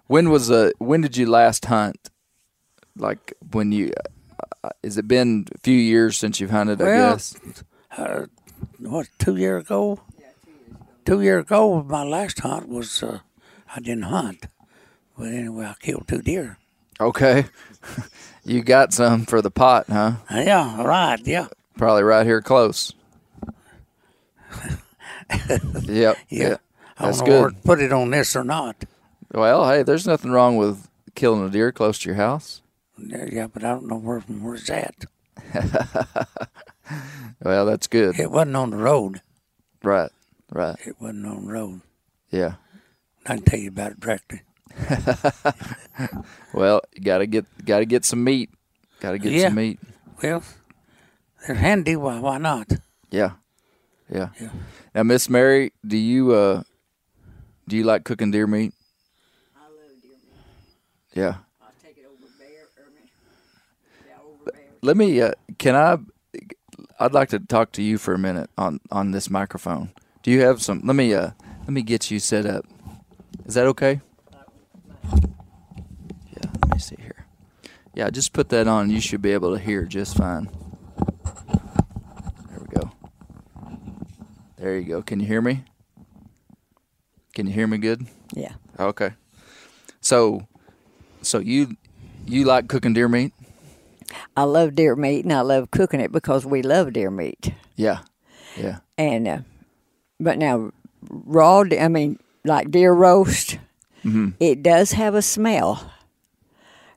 When was uh when did you last hunt? Like when you uh, has it been a few years since you've hunted, I guess? Uh, what two years ago? Two years ago, my last hunt was uh, I didn't hunt. But anyway, I killed two deer. Okay. you got some for the pot, huh? Yeah, right. Yeah. Probably right here close. yep. Yeah. I That's don't know where good. to put it on this or not. Well, hey, there's nothing wrong with killing a deer close to your house. Yeah, yeah, but I don't know where where's that. Well, that's good. It wasn't on the road. Right. Right. It wasn't on the road. Yeah. I can tell you about it directly. Well, you gotta get gotta get some meat. Gotta get Yeah. some meat. Well, they're handy. Why, why not? Yeah. Yeah. Yeah. Now, Miss Mary, do you uh do you like cooking deer meat? I love deer meat. Yeah. I'll take it over bear. Or, yeah, over bear. Let me uh can I I'd like to talk to you for a minute on on this microphone. Do you have some let me uh let me get you set up. Is that okay? Yeah, let me see here. Yeah, just put that on. You should be able to hear just fine. There we go. There you go. Can you hear me? Can you hear me good? Yeah. Okay. So so you you like cooking deer meat? I love deer meat and I love cooking it because we love deer meat. Yeah. Yeah. And uh, but now raw, I mean, like deer roast, Mm-hmm. it does have a smell.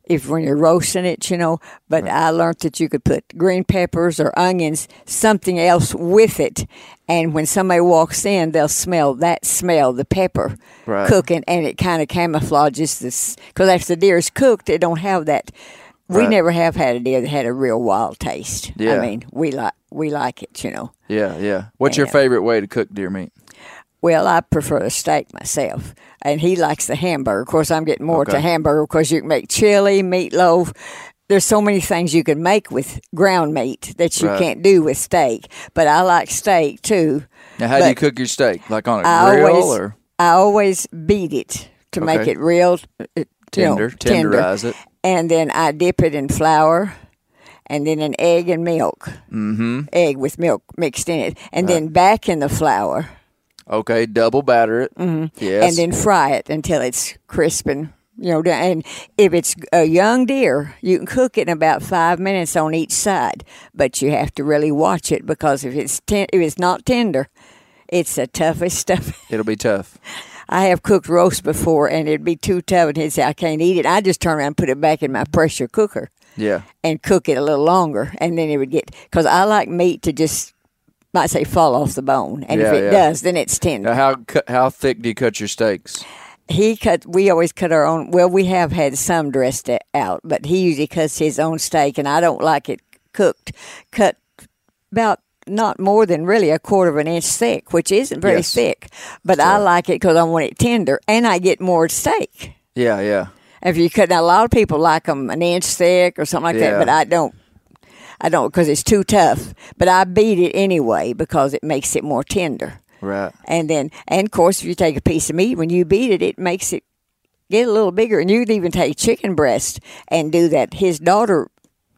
If when you're roasting it, you know. But I learned that you could put green peppers or onions, something else with it, and when somebody walks in, they'll smell that smell, the pepper Right. cooking, and it kind of camouflages this. Because after the deer is cooked, they don't have that. We Right. never have had a deer that had a real wild taste. Yeah. I mean, we like we like it, you know. Yeah, yeah. What's your favorite way to cook deer meat? Well, I prefer a steak myself, and he likes the hamburger. Of course, I'm getting more Okay. to hamburger because you can make chili, meatloaf. There's so many things you can make with ground meat that you Right. can't do with steak. But I like steak too. Now, how do you cook your steak? Like on a I grill always, or I always beat it to make it real uh, you know, tender? tender. Tenderize it. and then I dip it in flour, and then an egg and milk. Mm-hmm. Egg with milk mixed in it, and then back in the flour. Okay, double batter it. Mm-hmm. Yes. and then fry it until it's crisp and you know. And if it's a young deer, you can cook it in about five minutes on each side, but you have to really watch it because if it's ten- if it's not tender, it's the toughest stuff. It'll be tough. I have cooked roast before, and it'd be too tough, and he'd say, "I can't eat it." I just turn around and put it back in my pressure cooker Yeah. and cook it a little longer, and then it would get because I like meat to just might say fall off the bone, and if it yeah. does, then it's tender. Now, how cu- how thick do you cut your steaks? he cut we always cut our own well we have had some dressed it out but he usually cuts his own steak and i don't like it cooked cut about not more than really a quarter of an inch thick which isn't very Yes. thick but i like it because i want it tender and i get more steak Yeah, yeah. if you cut now a lot of people like them an inch thick or something like Yeah. that but i don't i don't because it's too tough but i beat it anyway because it makes it more tender Right. and then, and of course, if you take a piece of meat, when you beat it, it makes it get a little bigger. And you could even take chicken breast and do that. His daughter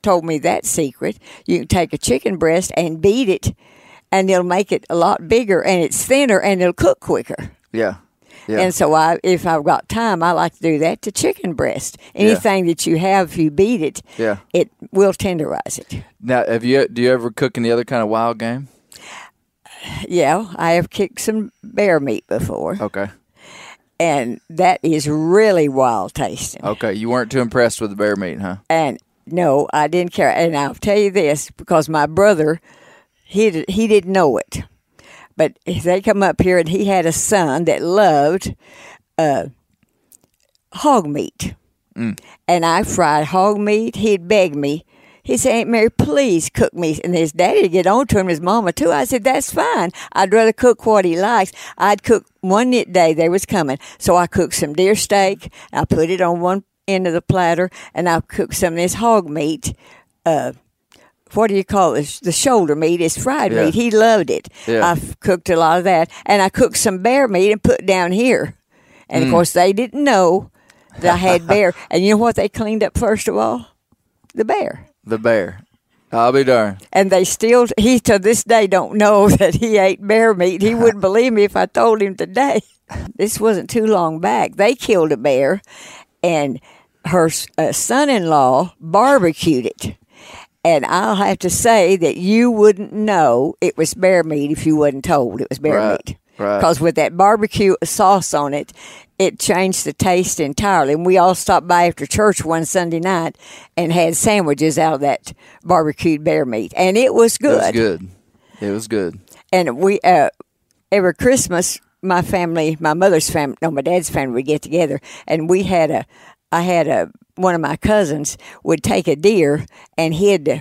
told me that secret. You can take a chicken breast and beat it, and it'll make it a lot bigger, and it's thinner, and it'll cook quicker. Yeah. Yeah. And so, I, if I've got time, I like to do that to chicken breast. Anything that you have, if you beat it, Yeah. it will tenderize it. now, have you do you ever cook any other kind of wild game? Yeah, I have kicked some bear meat before, Okay. and that is really wild tasting. Okay. You weren't too impressed with the bear meat, huh? And no, I didn't care. And I'll tell you this because my brother, he he didn't know it, but they come up here and he had a son that loved uh, hog meat, and I fried hog meat. He'd beg me. He said, Aunt Mary, please cook me. And his daddy would get on to him, his mama too. I said, that's fine. I'd rather cook what he likes. I'd cook one day they was coming. So I cooked some deer steak. I put it on one end of the platter, and I cooked some of this hog meat. Uh, what do you call it? The shoulder meat. It's fried Yeah. meat. He loved it. Yeah. I've cooked a lot of that. And I cooked some bear meat and put down here. And Mm. of course, they didn't know that I had bear. and you know what they cleaned up first of all? The bear. The bear. I'll be darned. And they still, he to this day don't know that he ate bear meat. He wouldn't believe me if I told him today. This wasn't too long back. They killed a bear and her uh, son-in-law barbecued it. And I'll have to say that you wouldn't know it was bear meat if you wasn't told it was bear Right, meat. right. Because with that barbecue sauce on it, it changed the taste entirely. And we all stopped by after church one Sunday night and had sandwiches out of that barbecued bear meat, and it was good. It was good. It was good. And we uh, every Christmas, my family, my mother's family, no, my dad's family would get together, and we had a, I had a one of my cousins would take a deer and he'd uh,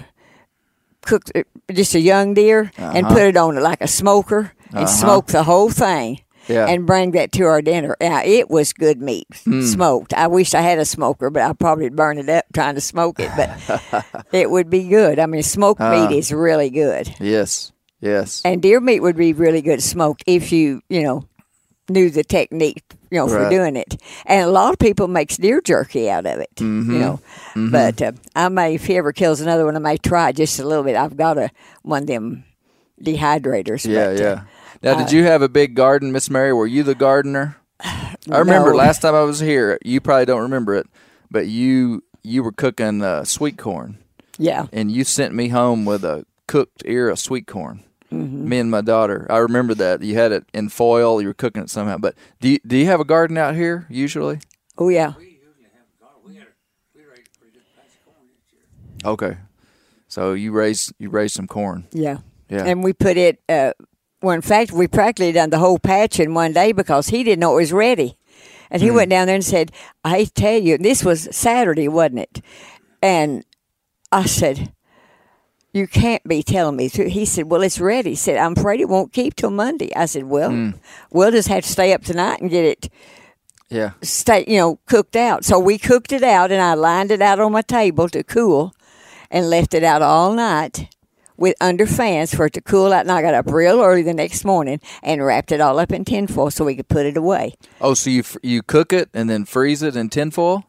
cook just a young deer and Uh-huh. put it on like a smoker and smoke the whole thing. Yeah. And bring that to our dinner. Now it was good meat, Hmm. smoked. I wish I had a smoker, but I probably burn it up trying to smoke it. But it would be good. I mean, smoked Uh. meat is really good. Yes. Yes. And deer meat would be really good smoked if you, you know, knew the technique, you know, for doing it. And a lot of people makes deer jerky out of it, Mm-hmm. you know. But uh, I may, if he ever kills another one, I may try just a little bit. I've got a one of them dehydrators. Yeah, but, uh, yeah. Now, did you have a big garden, Miss Mary? Were you the gardener? I remember No. last time I was here. You probably don't remember it, but you you were cooking uh, sweet corn, yeah. and you sent me home with a cooked ear of sweet corn. Mm-hmm. Me and my daughter. I remember that you had it in foil. You were cooking it somehow. But do you, do you have a garden out here usually? Oh yeah. Okay, so you raise you raise some corn. Yeah. Yeah. And we put it, uh, well, in fact, we practically done the whole patch in one day because he didn't know it was ready. And he went down there and said, I tell you, this was Saturday, wasn't it? And I said, You can't be telling me. He said, Well, it's ready. He said, I'm afraid it won't keep till Monday. I said, Well, Hmm. we'll just have to stay up tonight and get it Yeah. stay, you know, cooked out. So we cooked it out, and I lined it out on my table to cool, and left it out all night with under fans for it to cool out. And I got up real early the next morning and wrapped it all up in tinfoil so we could put it away. Oh, so you you cook it and then freeze it in tinfoil,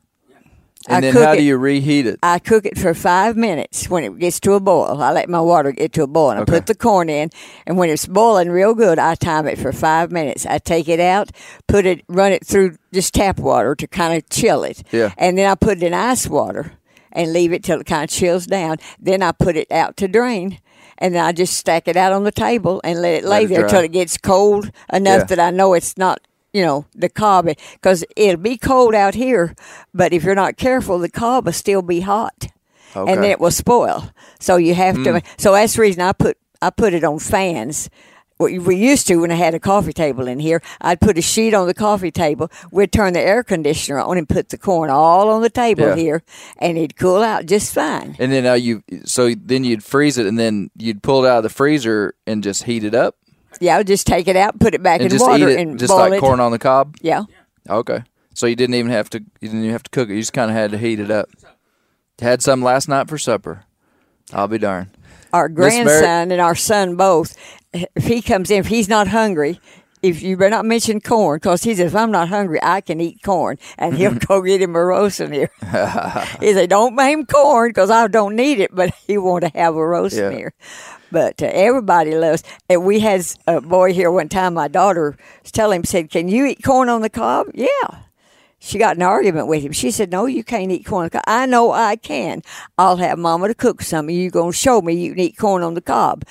and I then cook how do you reheat it? I cook it for five minutes when it gets to a boil. I let my water get to a boil and I put the corn in. And when it's boiling real good, I time it for five minutes. I take it out, put it, run it through just tap water to kind of chill it. Yeah. And then I put it in ice water and leave it till it kind of chills down. Then I put it out to drain. And then I just stack it out on the table and let it lay it there till it gets cold enough Yeah. that I know it's not you know, the cob, because it'll be cold out here, but if you're not careful, the cob will still be hot, Okay. and then it will spoil. So you have to. So that's the reason I put I put it on fans. What we used to when I had a coffee table in here, I'd put a sheet on the coffee table. We'd turn the air conditioner on and put the corn all on the table Yeah. here, and it'd cool out just fine. And then uh, you so then you'd freeze it, and then you'd pull it out of the freezer and just heat it up, Yeah, I'll just take it out, put it back and in just water, eat it and just boil like it. corn on the cob. Yeah. Okay, so you didn't even have to you didn't even have to cook it. You just kind of had to heat it up. Had some last night for supper. I'll be darned. our grandson and our son both, if he comes in, if he's not hungry, if you better not mention corn, because he says, if I'm not hungry, I can eat corn. And he'll go get him a roast in here. he said, don't name corn because I don't need it, but he want to have a roast Yeah. here. But uh, everybody loves. And we had a boy here one time. My daughter was telling him, said, "Can you eat corn on the cob?" Yeah. She got an argument with him. She said, "No, you can't eat corn on the cob." I know I can. I'll have Mama to cook some, you gonna show me you can eat corn on the cob.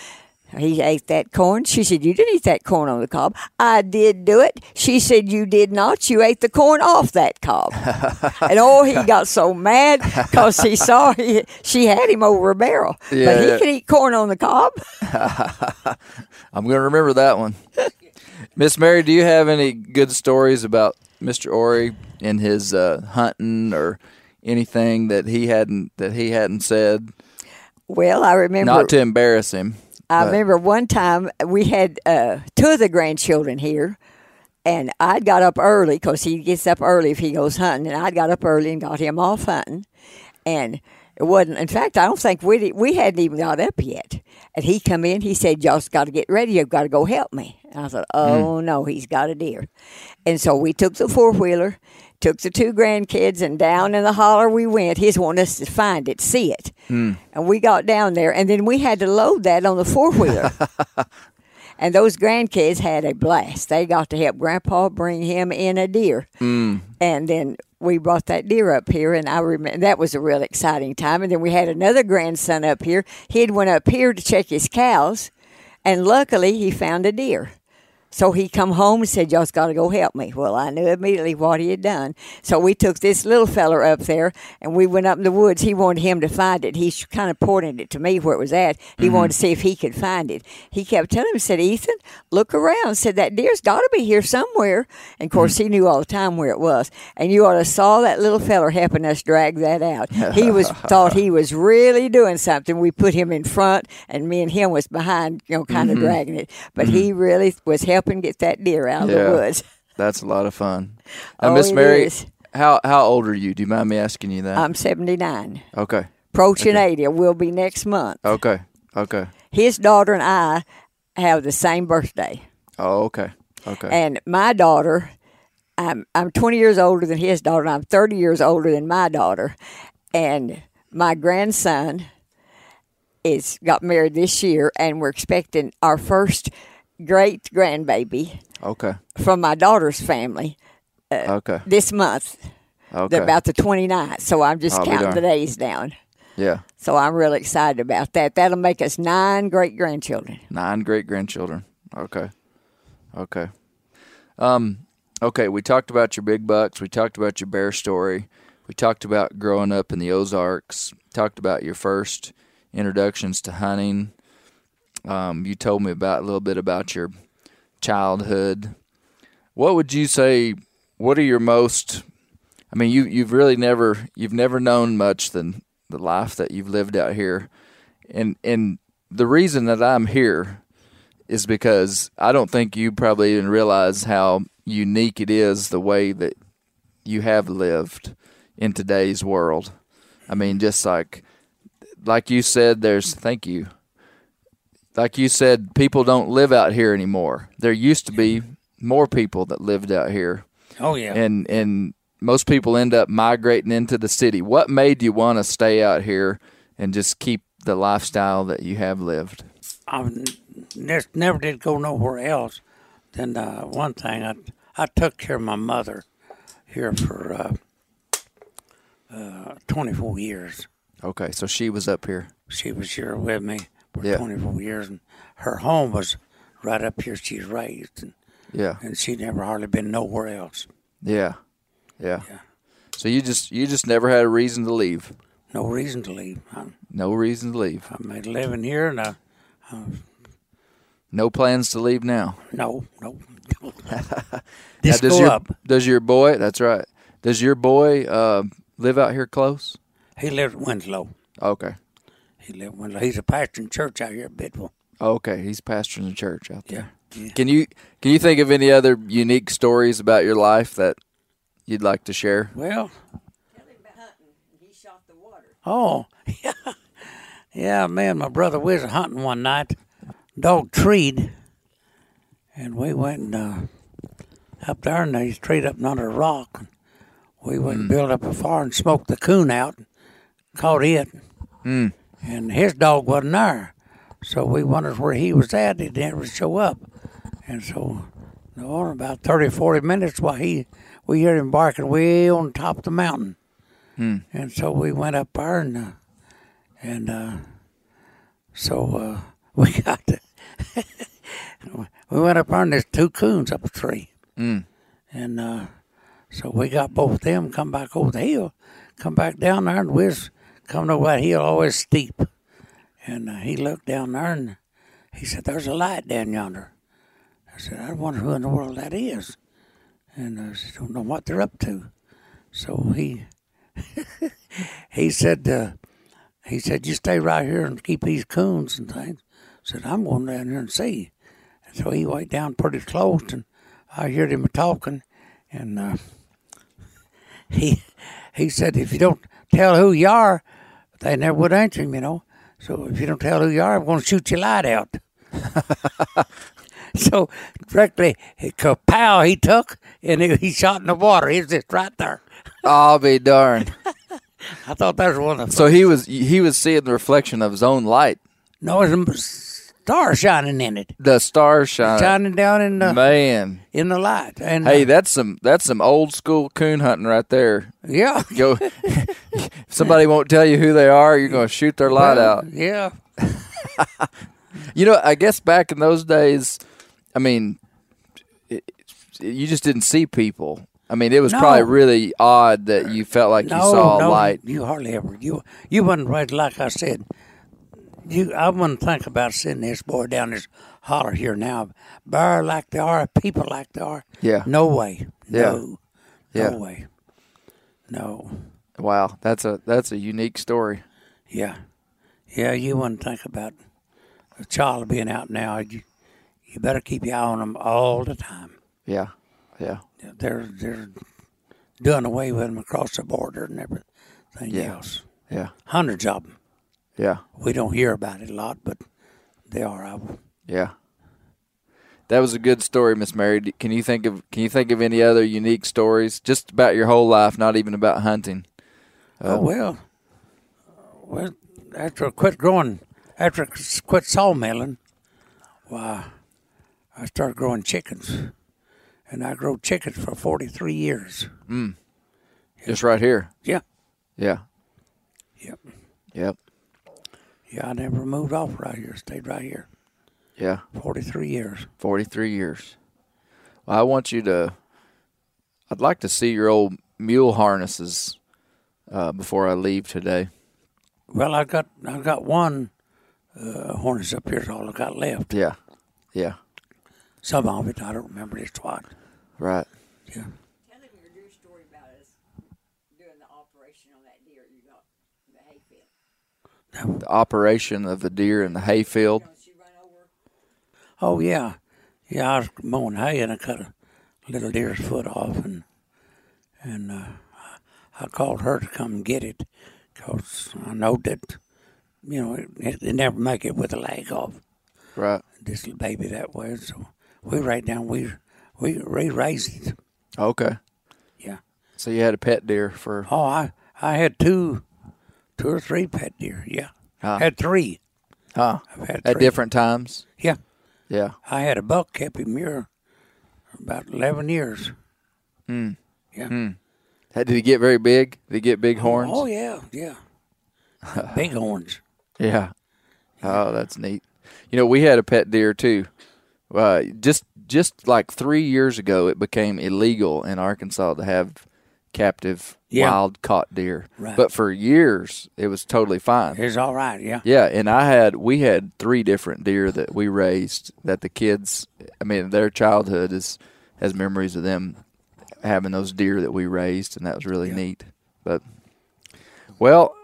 He ate that corn. She said, "You didn't eat that corn on the cob." I did do it. She said, "You did not. You ate the corn off that cob." and oh, he got so mad because he saw he, she had him over a barrel. Yeah, but he yeah. can eat corn on the cob. I'm going to remember that one. Miss Mary, do you have any good stories about Mr. Ori and his uh, hunting or anything that he hadn't that he hadn't said? Well, I remember. Not to embarrass him. I but- remember one time we had uh, two of the grandchildren here, and I got up early because he gets up early if he goes hunting, and I got up early and got him off hunting, and it wasn't. In fact, I don't think we we hadn't even got up yet, and he come in. He said, "Y'all's got to get ready. You've got to go help me." And I thought, "Oh no, he's got a deer," and so we took the four wheeler. Took the two grandkids and down in the holler we went. He's wanting us to find it, see it. Hmm. And we got down there, and then we had to load that on the four wheeler. and those grandkids had a blast. They got to help Grandpa bring him in a deer. Hmm. And then we brought that deer up here, and I remember that was a real exciting time. And then we had another grandson up here. He'd went up here to check his cows, and luckily he found a deer. So he come home and said, "Y'all's got to go help me." Well, I knew immediately what he had done. So we took this little feller up there, and we went up in the woods. He wanted him to find it. He kind of pointed it to me where it was at. He wanted mm-hmm. to see if he could find it. He kept telling him, said, "Ethan, look around." Said that deer's got to be here somewhere. And of course, mm. he knew all the time where it was. And you ought to saw that little feller helping us drag that out. He was thought he was really doing something. We put him in front, and me and him was behind, you know, kind of mm-hmm. dragging it. But he mm-hmm. really was helping get that deer out of Yeah. the woods. That's a lot of fun. Now, Oh, Miss Mary, is. how how old are you? Do you mind me asking you that? I'm 79, okay. approaching 80. Will be next month. Okay. Okay. His daughter and I have the same birthday, Oh, okay. Okay. and my daughter. I'm I'm 20 years older than his daughter, and I'm 30 years older than my daughter, and my grandson is got married this year, and we're expecting our first great grandbaby okay. from my daughter's family Okay. this month. Okay. about the 29th. So I'm just I'll counting the days down. yeah. So I'm really excited about that. That'll make us nine great grandchildren. Nine great grandchildren. Okay. Okay. Um. Okay. We talked about your big bucks. We talked about your bear story. We talked about growing up in the Ozarks. Talked about your first introductions to hunting. Um, you told me about a little bit about your childhood. What would you say? What are your most? I mean, you you've really never you've never known much than the life that you've lived out here, and and the reason that I'm here is because I don't think you probably even realize how unique it is the way that you have lived in today's world. I mean, just like like you said, there's thank you. Like you said, people don't live out here anymore. There used to be more people that lived out here, Oh yeah. and and most people end up migrating into the city. What made you want to stay out here and just keep the lifestyle that you have lived? I never did go nowhere else. Then uh, one thing, I I took care of my mother here for uh, uh, 24 years. Okay, so she was up here. She was here with me for Yeah. 24 years, and her home was right up here. She's raised, and, Yeah. and she never hardly been nowhere else. Yeah. Yeah. Yeah. So you just you just never had a reason to leave. No reason to leave. I, No reason to leave. I made a living here, and I, No plans to leave now. no, no. Just does your, up. Does your boy? That's right. Does your boy uh, live out here close? He lives at Winslow. Okay. He lived at Winslow. He's a pastor in church out here at Bidwell. Okay. He's pastoring the church out there. yeah. Can you can you think of any other unique stories about your life that you'd like to share? Well. Tell him about hunting. He shot the water. Oh, yeah. Yeah, me and my brother, was hunting one night. Dog treed. And we went uh, up there and they treed up under a rock. We went and built up a fire and smoked the coon out. And caught it. And his dog wasn't there. So we wondered where he was at. He didn't ever show up. And so, no, about 30, 40 minutes, while he, we heard him barking way on top of the mountain. And so we went up there and, uh, and uh, so uh, we got to, we went up there and there's two coons up a tree. And uh, so we got both of them, come back over the hill, come back down there, and we was coming over that hill, always steep. And uh, he looked down there and he said, There's a light down yonder. I said, I wonder who in the world that is. And I said, don't know what they're up to. So he he said, uh, he said, you stay right here and keep these coons and things. I said, I'm going down here and see. And so he went down pretty close, and I heard him talking, and uh, he he said, if you don't tell who you are, they never would answer him, you know. So if you don't tell who you are, I'm going to shoot your light out. so directly, kapow, he took, and he, he shot in the water. He was just right there. I'll be darned. I thought that was one of the so he was he was seeing the reflection of his own light. No, it was star shining in it, The star shine. shining down in the Man, in the light. And hey, uh, that's some that's some old school coon hunting right there. yeah, Go. somebody won't tell you who they are, you're going to shoot their light Well, out. Yeah, You know, I guess back in those days, I mean, it, you just didn't see people. I mean, it was No. probably really odd that you felt like no, you saw a no, light. You hardly ever you you wouldn't right like I said. You I wouldn't think about sending this boy down this holler here now. Bar like they are, people like they are. Yeah. No way. Yeah. No. Yeah. No way. No. Wow, that's a that's a unique story. Yeah. Yeah, you wouldn't think about a child being out now. You, you better keep your eye on them all the time. Yeah, yeah, They're they're doing away with them across the border and everything Yeah. else. yeah, Hundreds of them. Yeah, We don't hear about it a lot, but they are. I, yeah. That was a good story, Miss Mary. Can you think of Can you think of any other unique stories, just about your whole life, not even about hunting? oh well, well after I quit growing, after I quit sawmilling, why I started growing chickens, and I grew chickens for forty three years. Mm. Just right here. Yeah, Yeah. Yep. Yep. Yeah. I never moved off right here. Stayed right here. Yeah. Forty three years. 43 years. Well, I want you to, I'd like to see your old mule harnesses uh, before I leave today. Well, I got I got one uh, harness up here. Is all I got left. Yeah. Yeah. Some of it I don't remember just what. Right. Yeah. Tell him your dear story about us doing the operation on that deer you got in the hayfield. The operation of the deer in the hayfield. Don't she run over? Oh yeah, yeah. I was mowing hay and I cut a little deer's foot off, and and uh, I called her to come and get it because I know that you know it, they never make it with a leg off. Right. This little baby that way, so we right down we we we raised it. Okay. Yeah. So you had a pet deer for, Oh, I I had two, two or three pet deer. Yeah, Ah. had three. huh? I've had At three. different times? Yeah, Yeah. I had a buck kept him here about eleven years. Hmm. Yeah. Did he get very big? Did he get big horns? Oh yeah, yeah. Big horns. Yeah. Oh, that's neat. You know, we had a pet deer too. Uh, just just like three years ago, it became illegal in Arkansas to have captive Yeah. wild caught deer. Right. But for years, it was totally fine. It's all right. Yeah. Yeah, and I had we had three different deer that we raised that the kids I mean their childhood is has memories of them having those deer that we raised and that was really neat. But well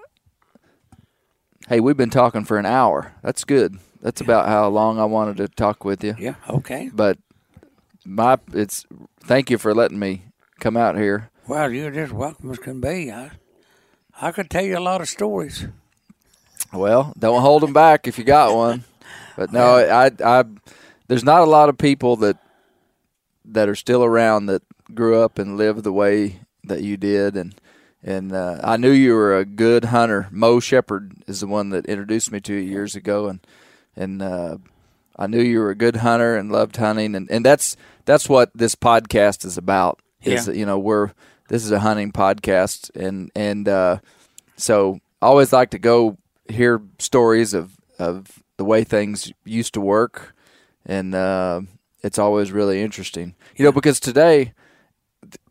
hey, we've been talking for an hour. That's good. That's about how long I wanted to talk with you. Yeah. Okay. But my it's thank you for letting me come out here. Well, you're just welcome as can be. I, I could tell you a lot of stories. Well, don't hold them back if you got one. But no, I, I, there's not a lot of people that that are still around that grew up and lived the way that you did, and and uh, I knew you were a good hunter. Mo Shepherd is the one that introduced me to you years ago, and and uh, I knew you were a good hunter and loved hunting, and, and that's that's what this podcast is about. Is Yeah. that, you know we're this is a hunting podcast, and and uh, so I always like to go hear stories of of the way things used to work, and uh, it's always really interesting. You know, because today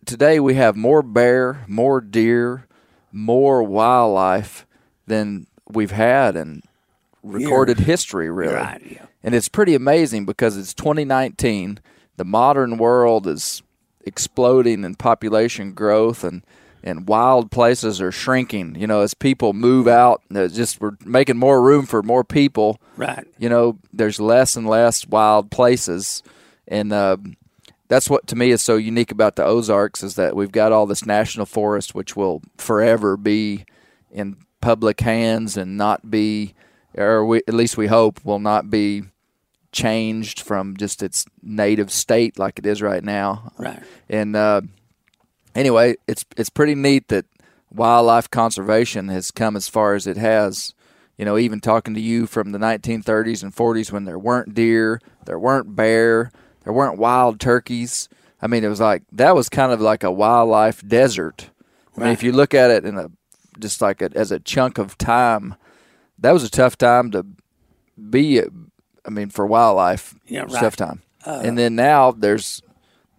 today we have more bear, more deer, more wildlife than we've had in recorded history, really. Right, yeah. And it's pretty amazing because it's 2019. The modern world is exploding in population growth and and wild places are shrinking. You know, as people move out, just we're making more room for more people. Right. You know, there's less and less wild places, and uh, that's what to me is so unique about the Ozarks is that we've got all this national forest, which will forever be in public hands and not be, or we, at least we hope, will not be changed from just its native state like it is right now. Right. And uh, anyway, it's it's pretty neat that wildlife conservation has come as far as it has. you know, even talking to you from the 1930s and 40s when there weren't deer, there weren't bear, there weren't wild turkeys. I mean, it was like that was kind of like a wildlife desert. I mean, if you look at it in a just like a, as a chunk of time, that was a tough time to be. I mean, for wildlife, Yeah, right. tough time. and then now there's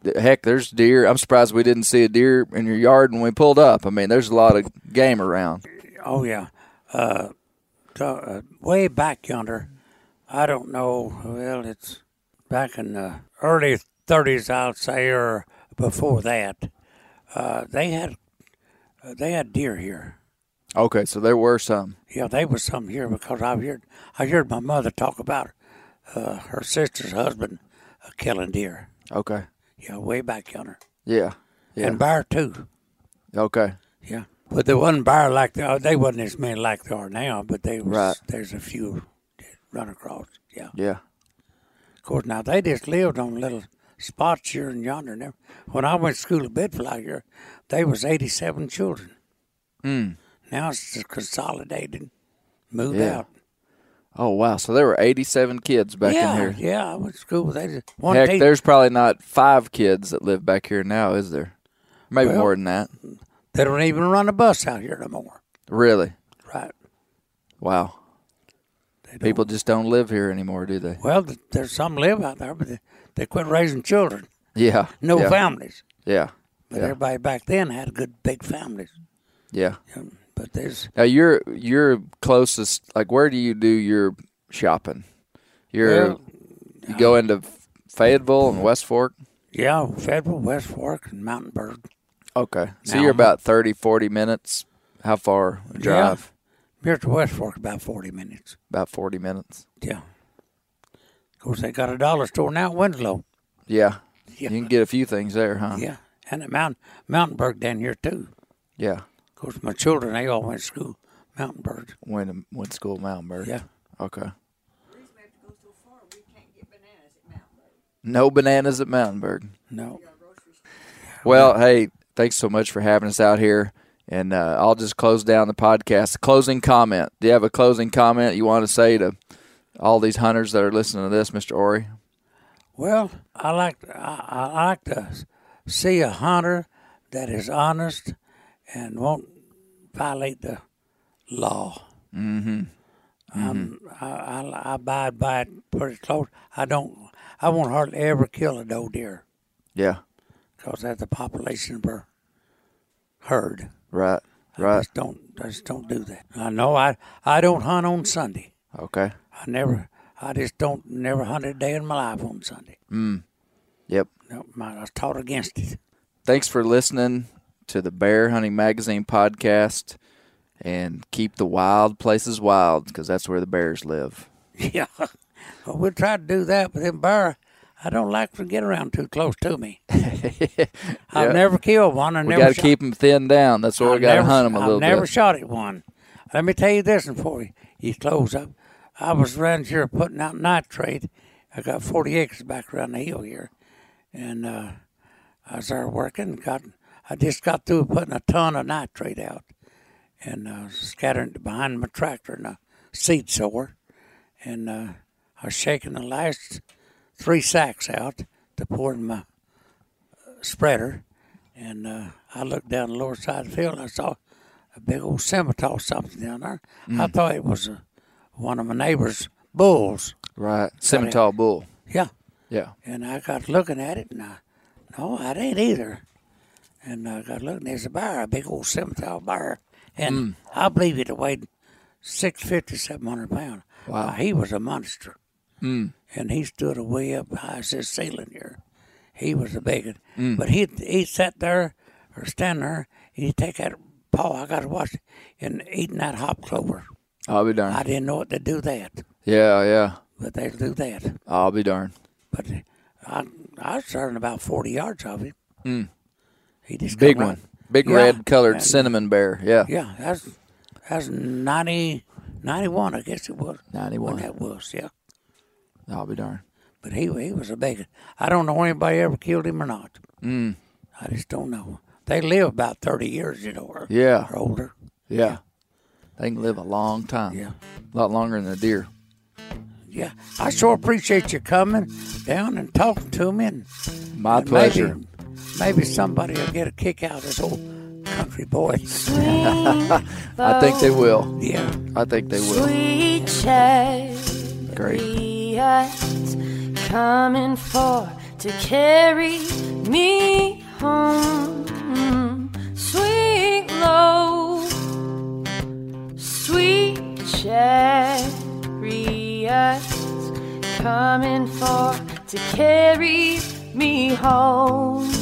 heck, there's deer. I'm surprised we didn't see a deer in your yard when we pulled up. I mean, there's a lot of game around. Oh yeah, uh, to, uh, way back yonder. I don't know. Well, it's back in the early '30s, I'll say, or before that. Uh, they had uh, they had deer here. Okay, so there were some. Yeah, they was some here because I heard I heard my mother talk about uh, her sister's husband uh, killing deer. Okay, Yeah, way back yonder, yeah, yeah. and bear too. Okay, Yeah, but there wasn't bear like they, they wasn't as many like they are now. But they was Right. there's a few that run across. Yeah, yeah, of course. Now they just lived on little spots here and yonder. And when I went to school at Bedfly here, they was 87 children. Mm. Now it's just consolidated, moved Yeah. out. Oh wow! So there were 87 kids back yeah, in here. yeah. I went to school. They just one Heck, there's probably not five kids that live back here now, is there? Maybe Well- more than that. They don't even run a bus out here no more. Really? Right. Wow. People just don't live here anymore, do they? Well, there's some live out there, but they, they quit raising children. Yeah. No yeah. families. Yeah. But Yeah. everybody back then had good big families. Yeah. Um, But there's Now you're you're closest. Like, where do you do your shopping? You're Well, you go into Fayetteville and West Fork. yeah, Federal, West Fork, and Mountainburg. Okay, so Now you're about 30, 40 minutes. How far a drive? Here to West Fork about forty minutes. About forty minutes. Yeah. Of course, they got a dollar store now at Winslow. Yeah. Yeah. You can get a few things there, huh? Yeah, and at Mount Mountainburg down here too. Yeah. Of course, my children they all went to school Mountainburg. Went to, went to school at Mountainburg. Yeah. Okay. No bananas at Mountainburg. No. Well, hey, thanks so much for having us out here. And uh, I'll just close down the podcast. Closing comment. Do you have a closing comment you want to say to all these hunters that are listening to this, Mr. Ori? Well, I like I, I like to see a hunter that is honest and won't violate the law. Mm-hmm. Um, I, I, I abide by it pretty close. I don't. I won't hardly ever kill a doe deer Yeah. because that's the population of our herd. Right. I Right. just don't. I just don't do that. I know. I I don't hunt on Sunday. Okay. I never. I just don't. Never hunt a day in my life on Sunday. Mm. Yep. No, my, I was taught against it. Thanks for listening to the Bear Hunting Magazine podcast. And keep the wild places wild because that's where the bears live. Yeah. Well, we'll try to do that, but then bear, I don't like to get around too close to me. Yeah. I've never killed one. I We never got to keep them thinned down. That's why we got to hunt them a I've little never bit. Never shot at one. Let me tell you this one for you, you close up. I was around here putting out nitrate. I got 40 acres back around the hill here. And uh, I was there working. Got I just got through putting a ton of nitrate out and uh, scattering it behind my tractor in a seed sower. And uh, I was shaking the last three sacks out to pour in my uh, spreader. And uh, I looked down the lower side of the field and I saw a big old cinnamon something down there. I Mm. thought it was uh, one of my neighbor's bulls. Right. Cinnamon bull. Yeah. Yeah. And I got looking at it and I, no, that ain't either. And I got looking, there's a bear, a big old cinnamon bear. And Mm. I believe it weighed 650, 700 pounds. Wow. Uh, he was a monster. Mm. And he stood way up high as this ceiling here. He was a big one. Mm. But he he sat there or stand there and he'd take that paw, I got to watch it, and eating that hop clover. I'll be darned. I didn't know it to do that, Yeah, yeah. but they do that. I'll be darned. But I, I was starting about 40 yards of him. Mm. He just Big one. Big Yeah, red colored and- cinnamon bear. Yeah. Yeah, that's that's 90, 91, I guess it was. 91. When that was, yeah. I'll be darned. But he he was a big. I don't know anybody ever killed him or not. Mm. I just don't know. They live about 30 years, you know, or, Yeah. or older. Yeah. They can live a long time. Yeah. A lot longer than a deer. Yeah, I sure appreciate you coming down and talking to me. And My and pleasure. Maybe, maybe somebody will get a kick out of this old country boy. I think they will. Yeah. I think they will. Sweet Great. coming for to carry me home. Sweet low, sweet chariots coming for to carry me home.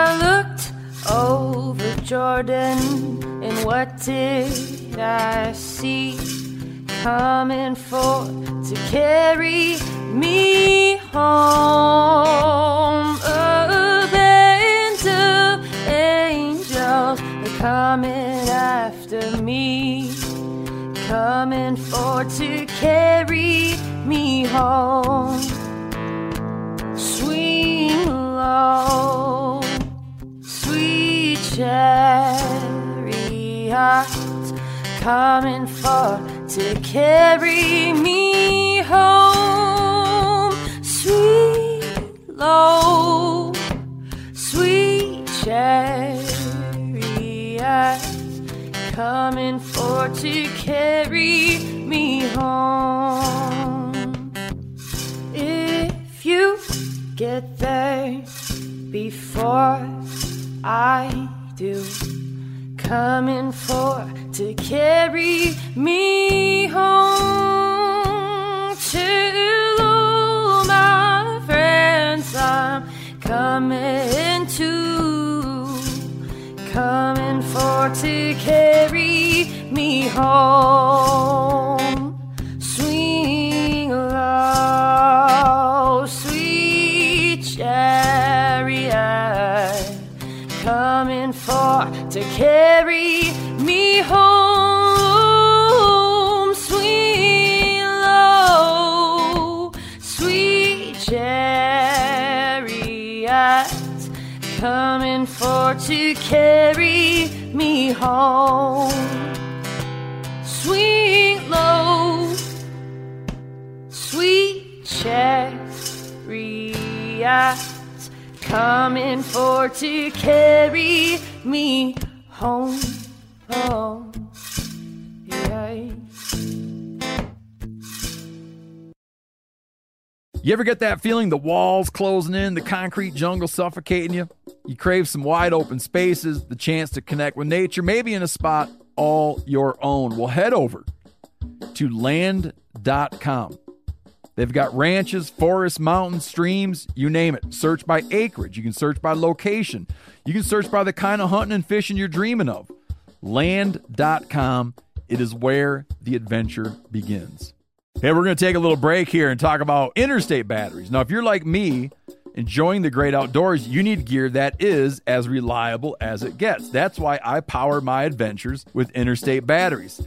I looked over Jordan, and what did I see? Coming for to carry me home. A band of angels are coming after me, coming for to carry me home. Swing low, chariots coming for to carry me home. Sweet low, sweet chariots coming for to carry me home. If you get there before I do, coming for to carry me home to all my friends. I'm coming to, coming for to carry me home. To carry me home. Swing low, sweet chariot, coming for to carry me home. Swing low, sweet chariot, coming for to carry me home. home. Yeah. You ever get that feeling the walls closing in, the concrete jungle suffocating you? You crave some wide open spaces, the chance to connect with nature, maybe in a spot all your own. Well, head over to land.com. They've got ranches, forests, mountains, streams, you name it. Search by acreage. You can search by location. You can search by the kind of hunting and fishing you're dreaming of. Land.com. It is where the adventure begins. Hey, we're going to take a little break here and talk about interstate batteries. Now, if you're like me, enjoying the great outdoors, you need gear that is as reliable as it gets. That's why I power my adventures with interstate batteries.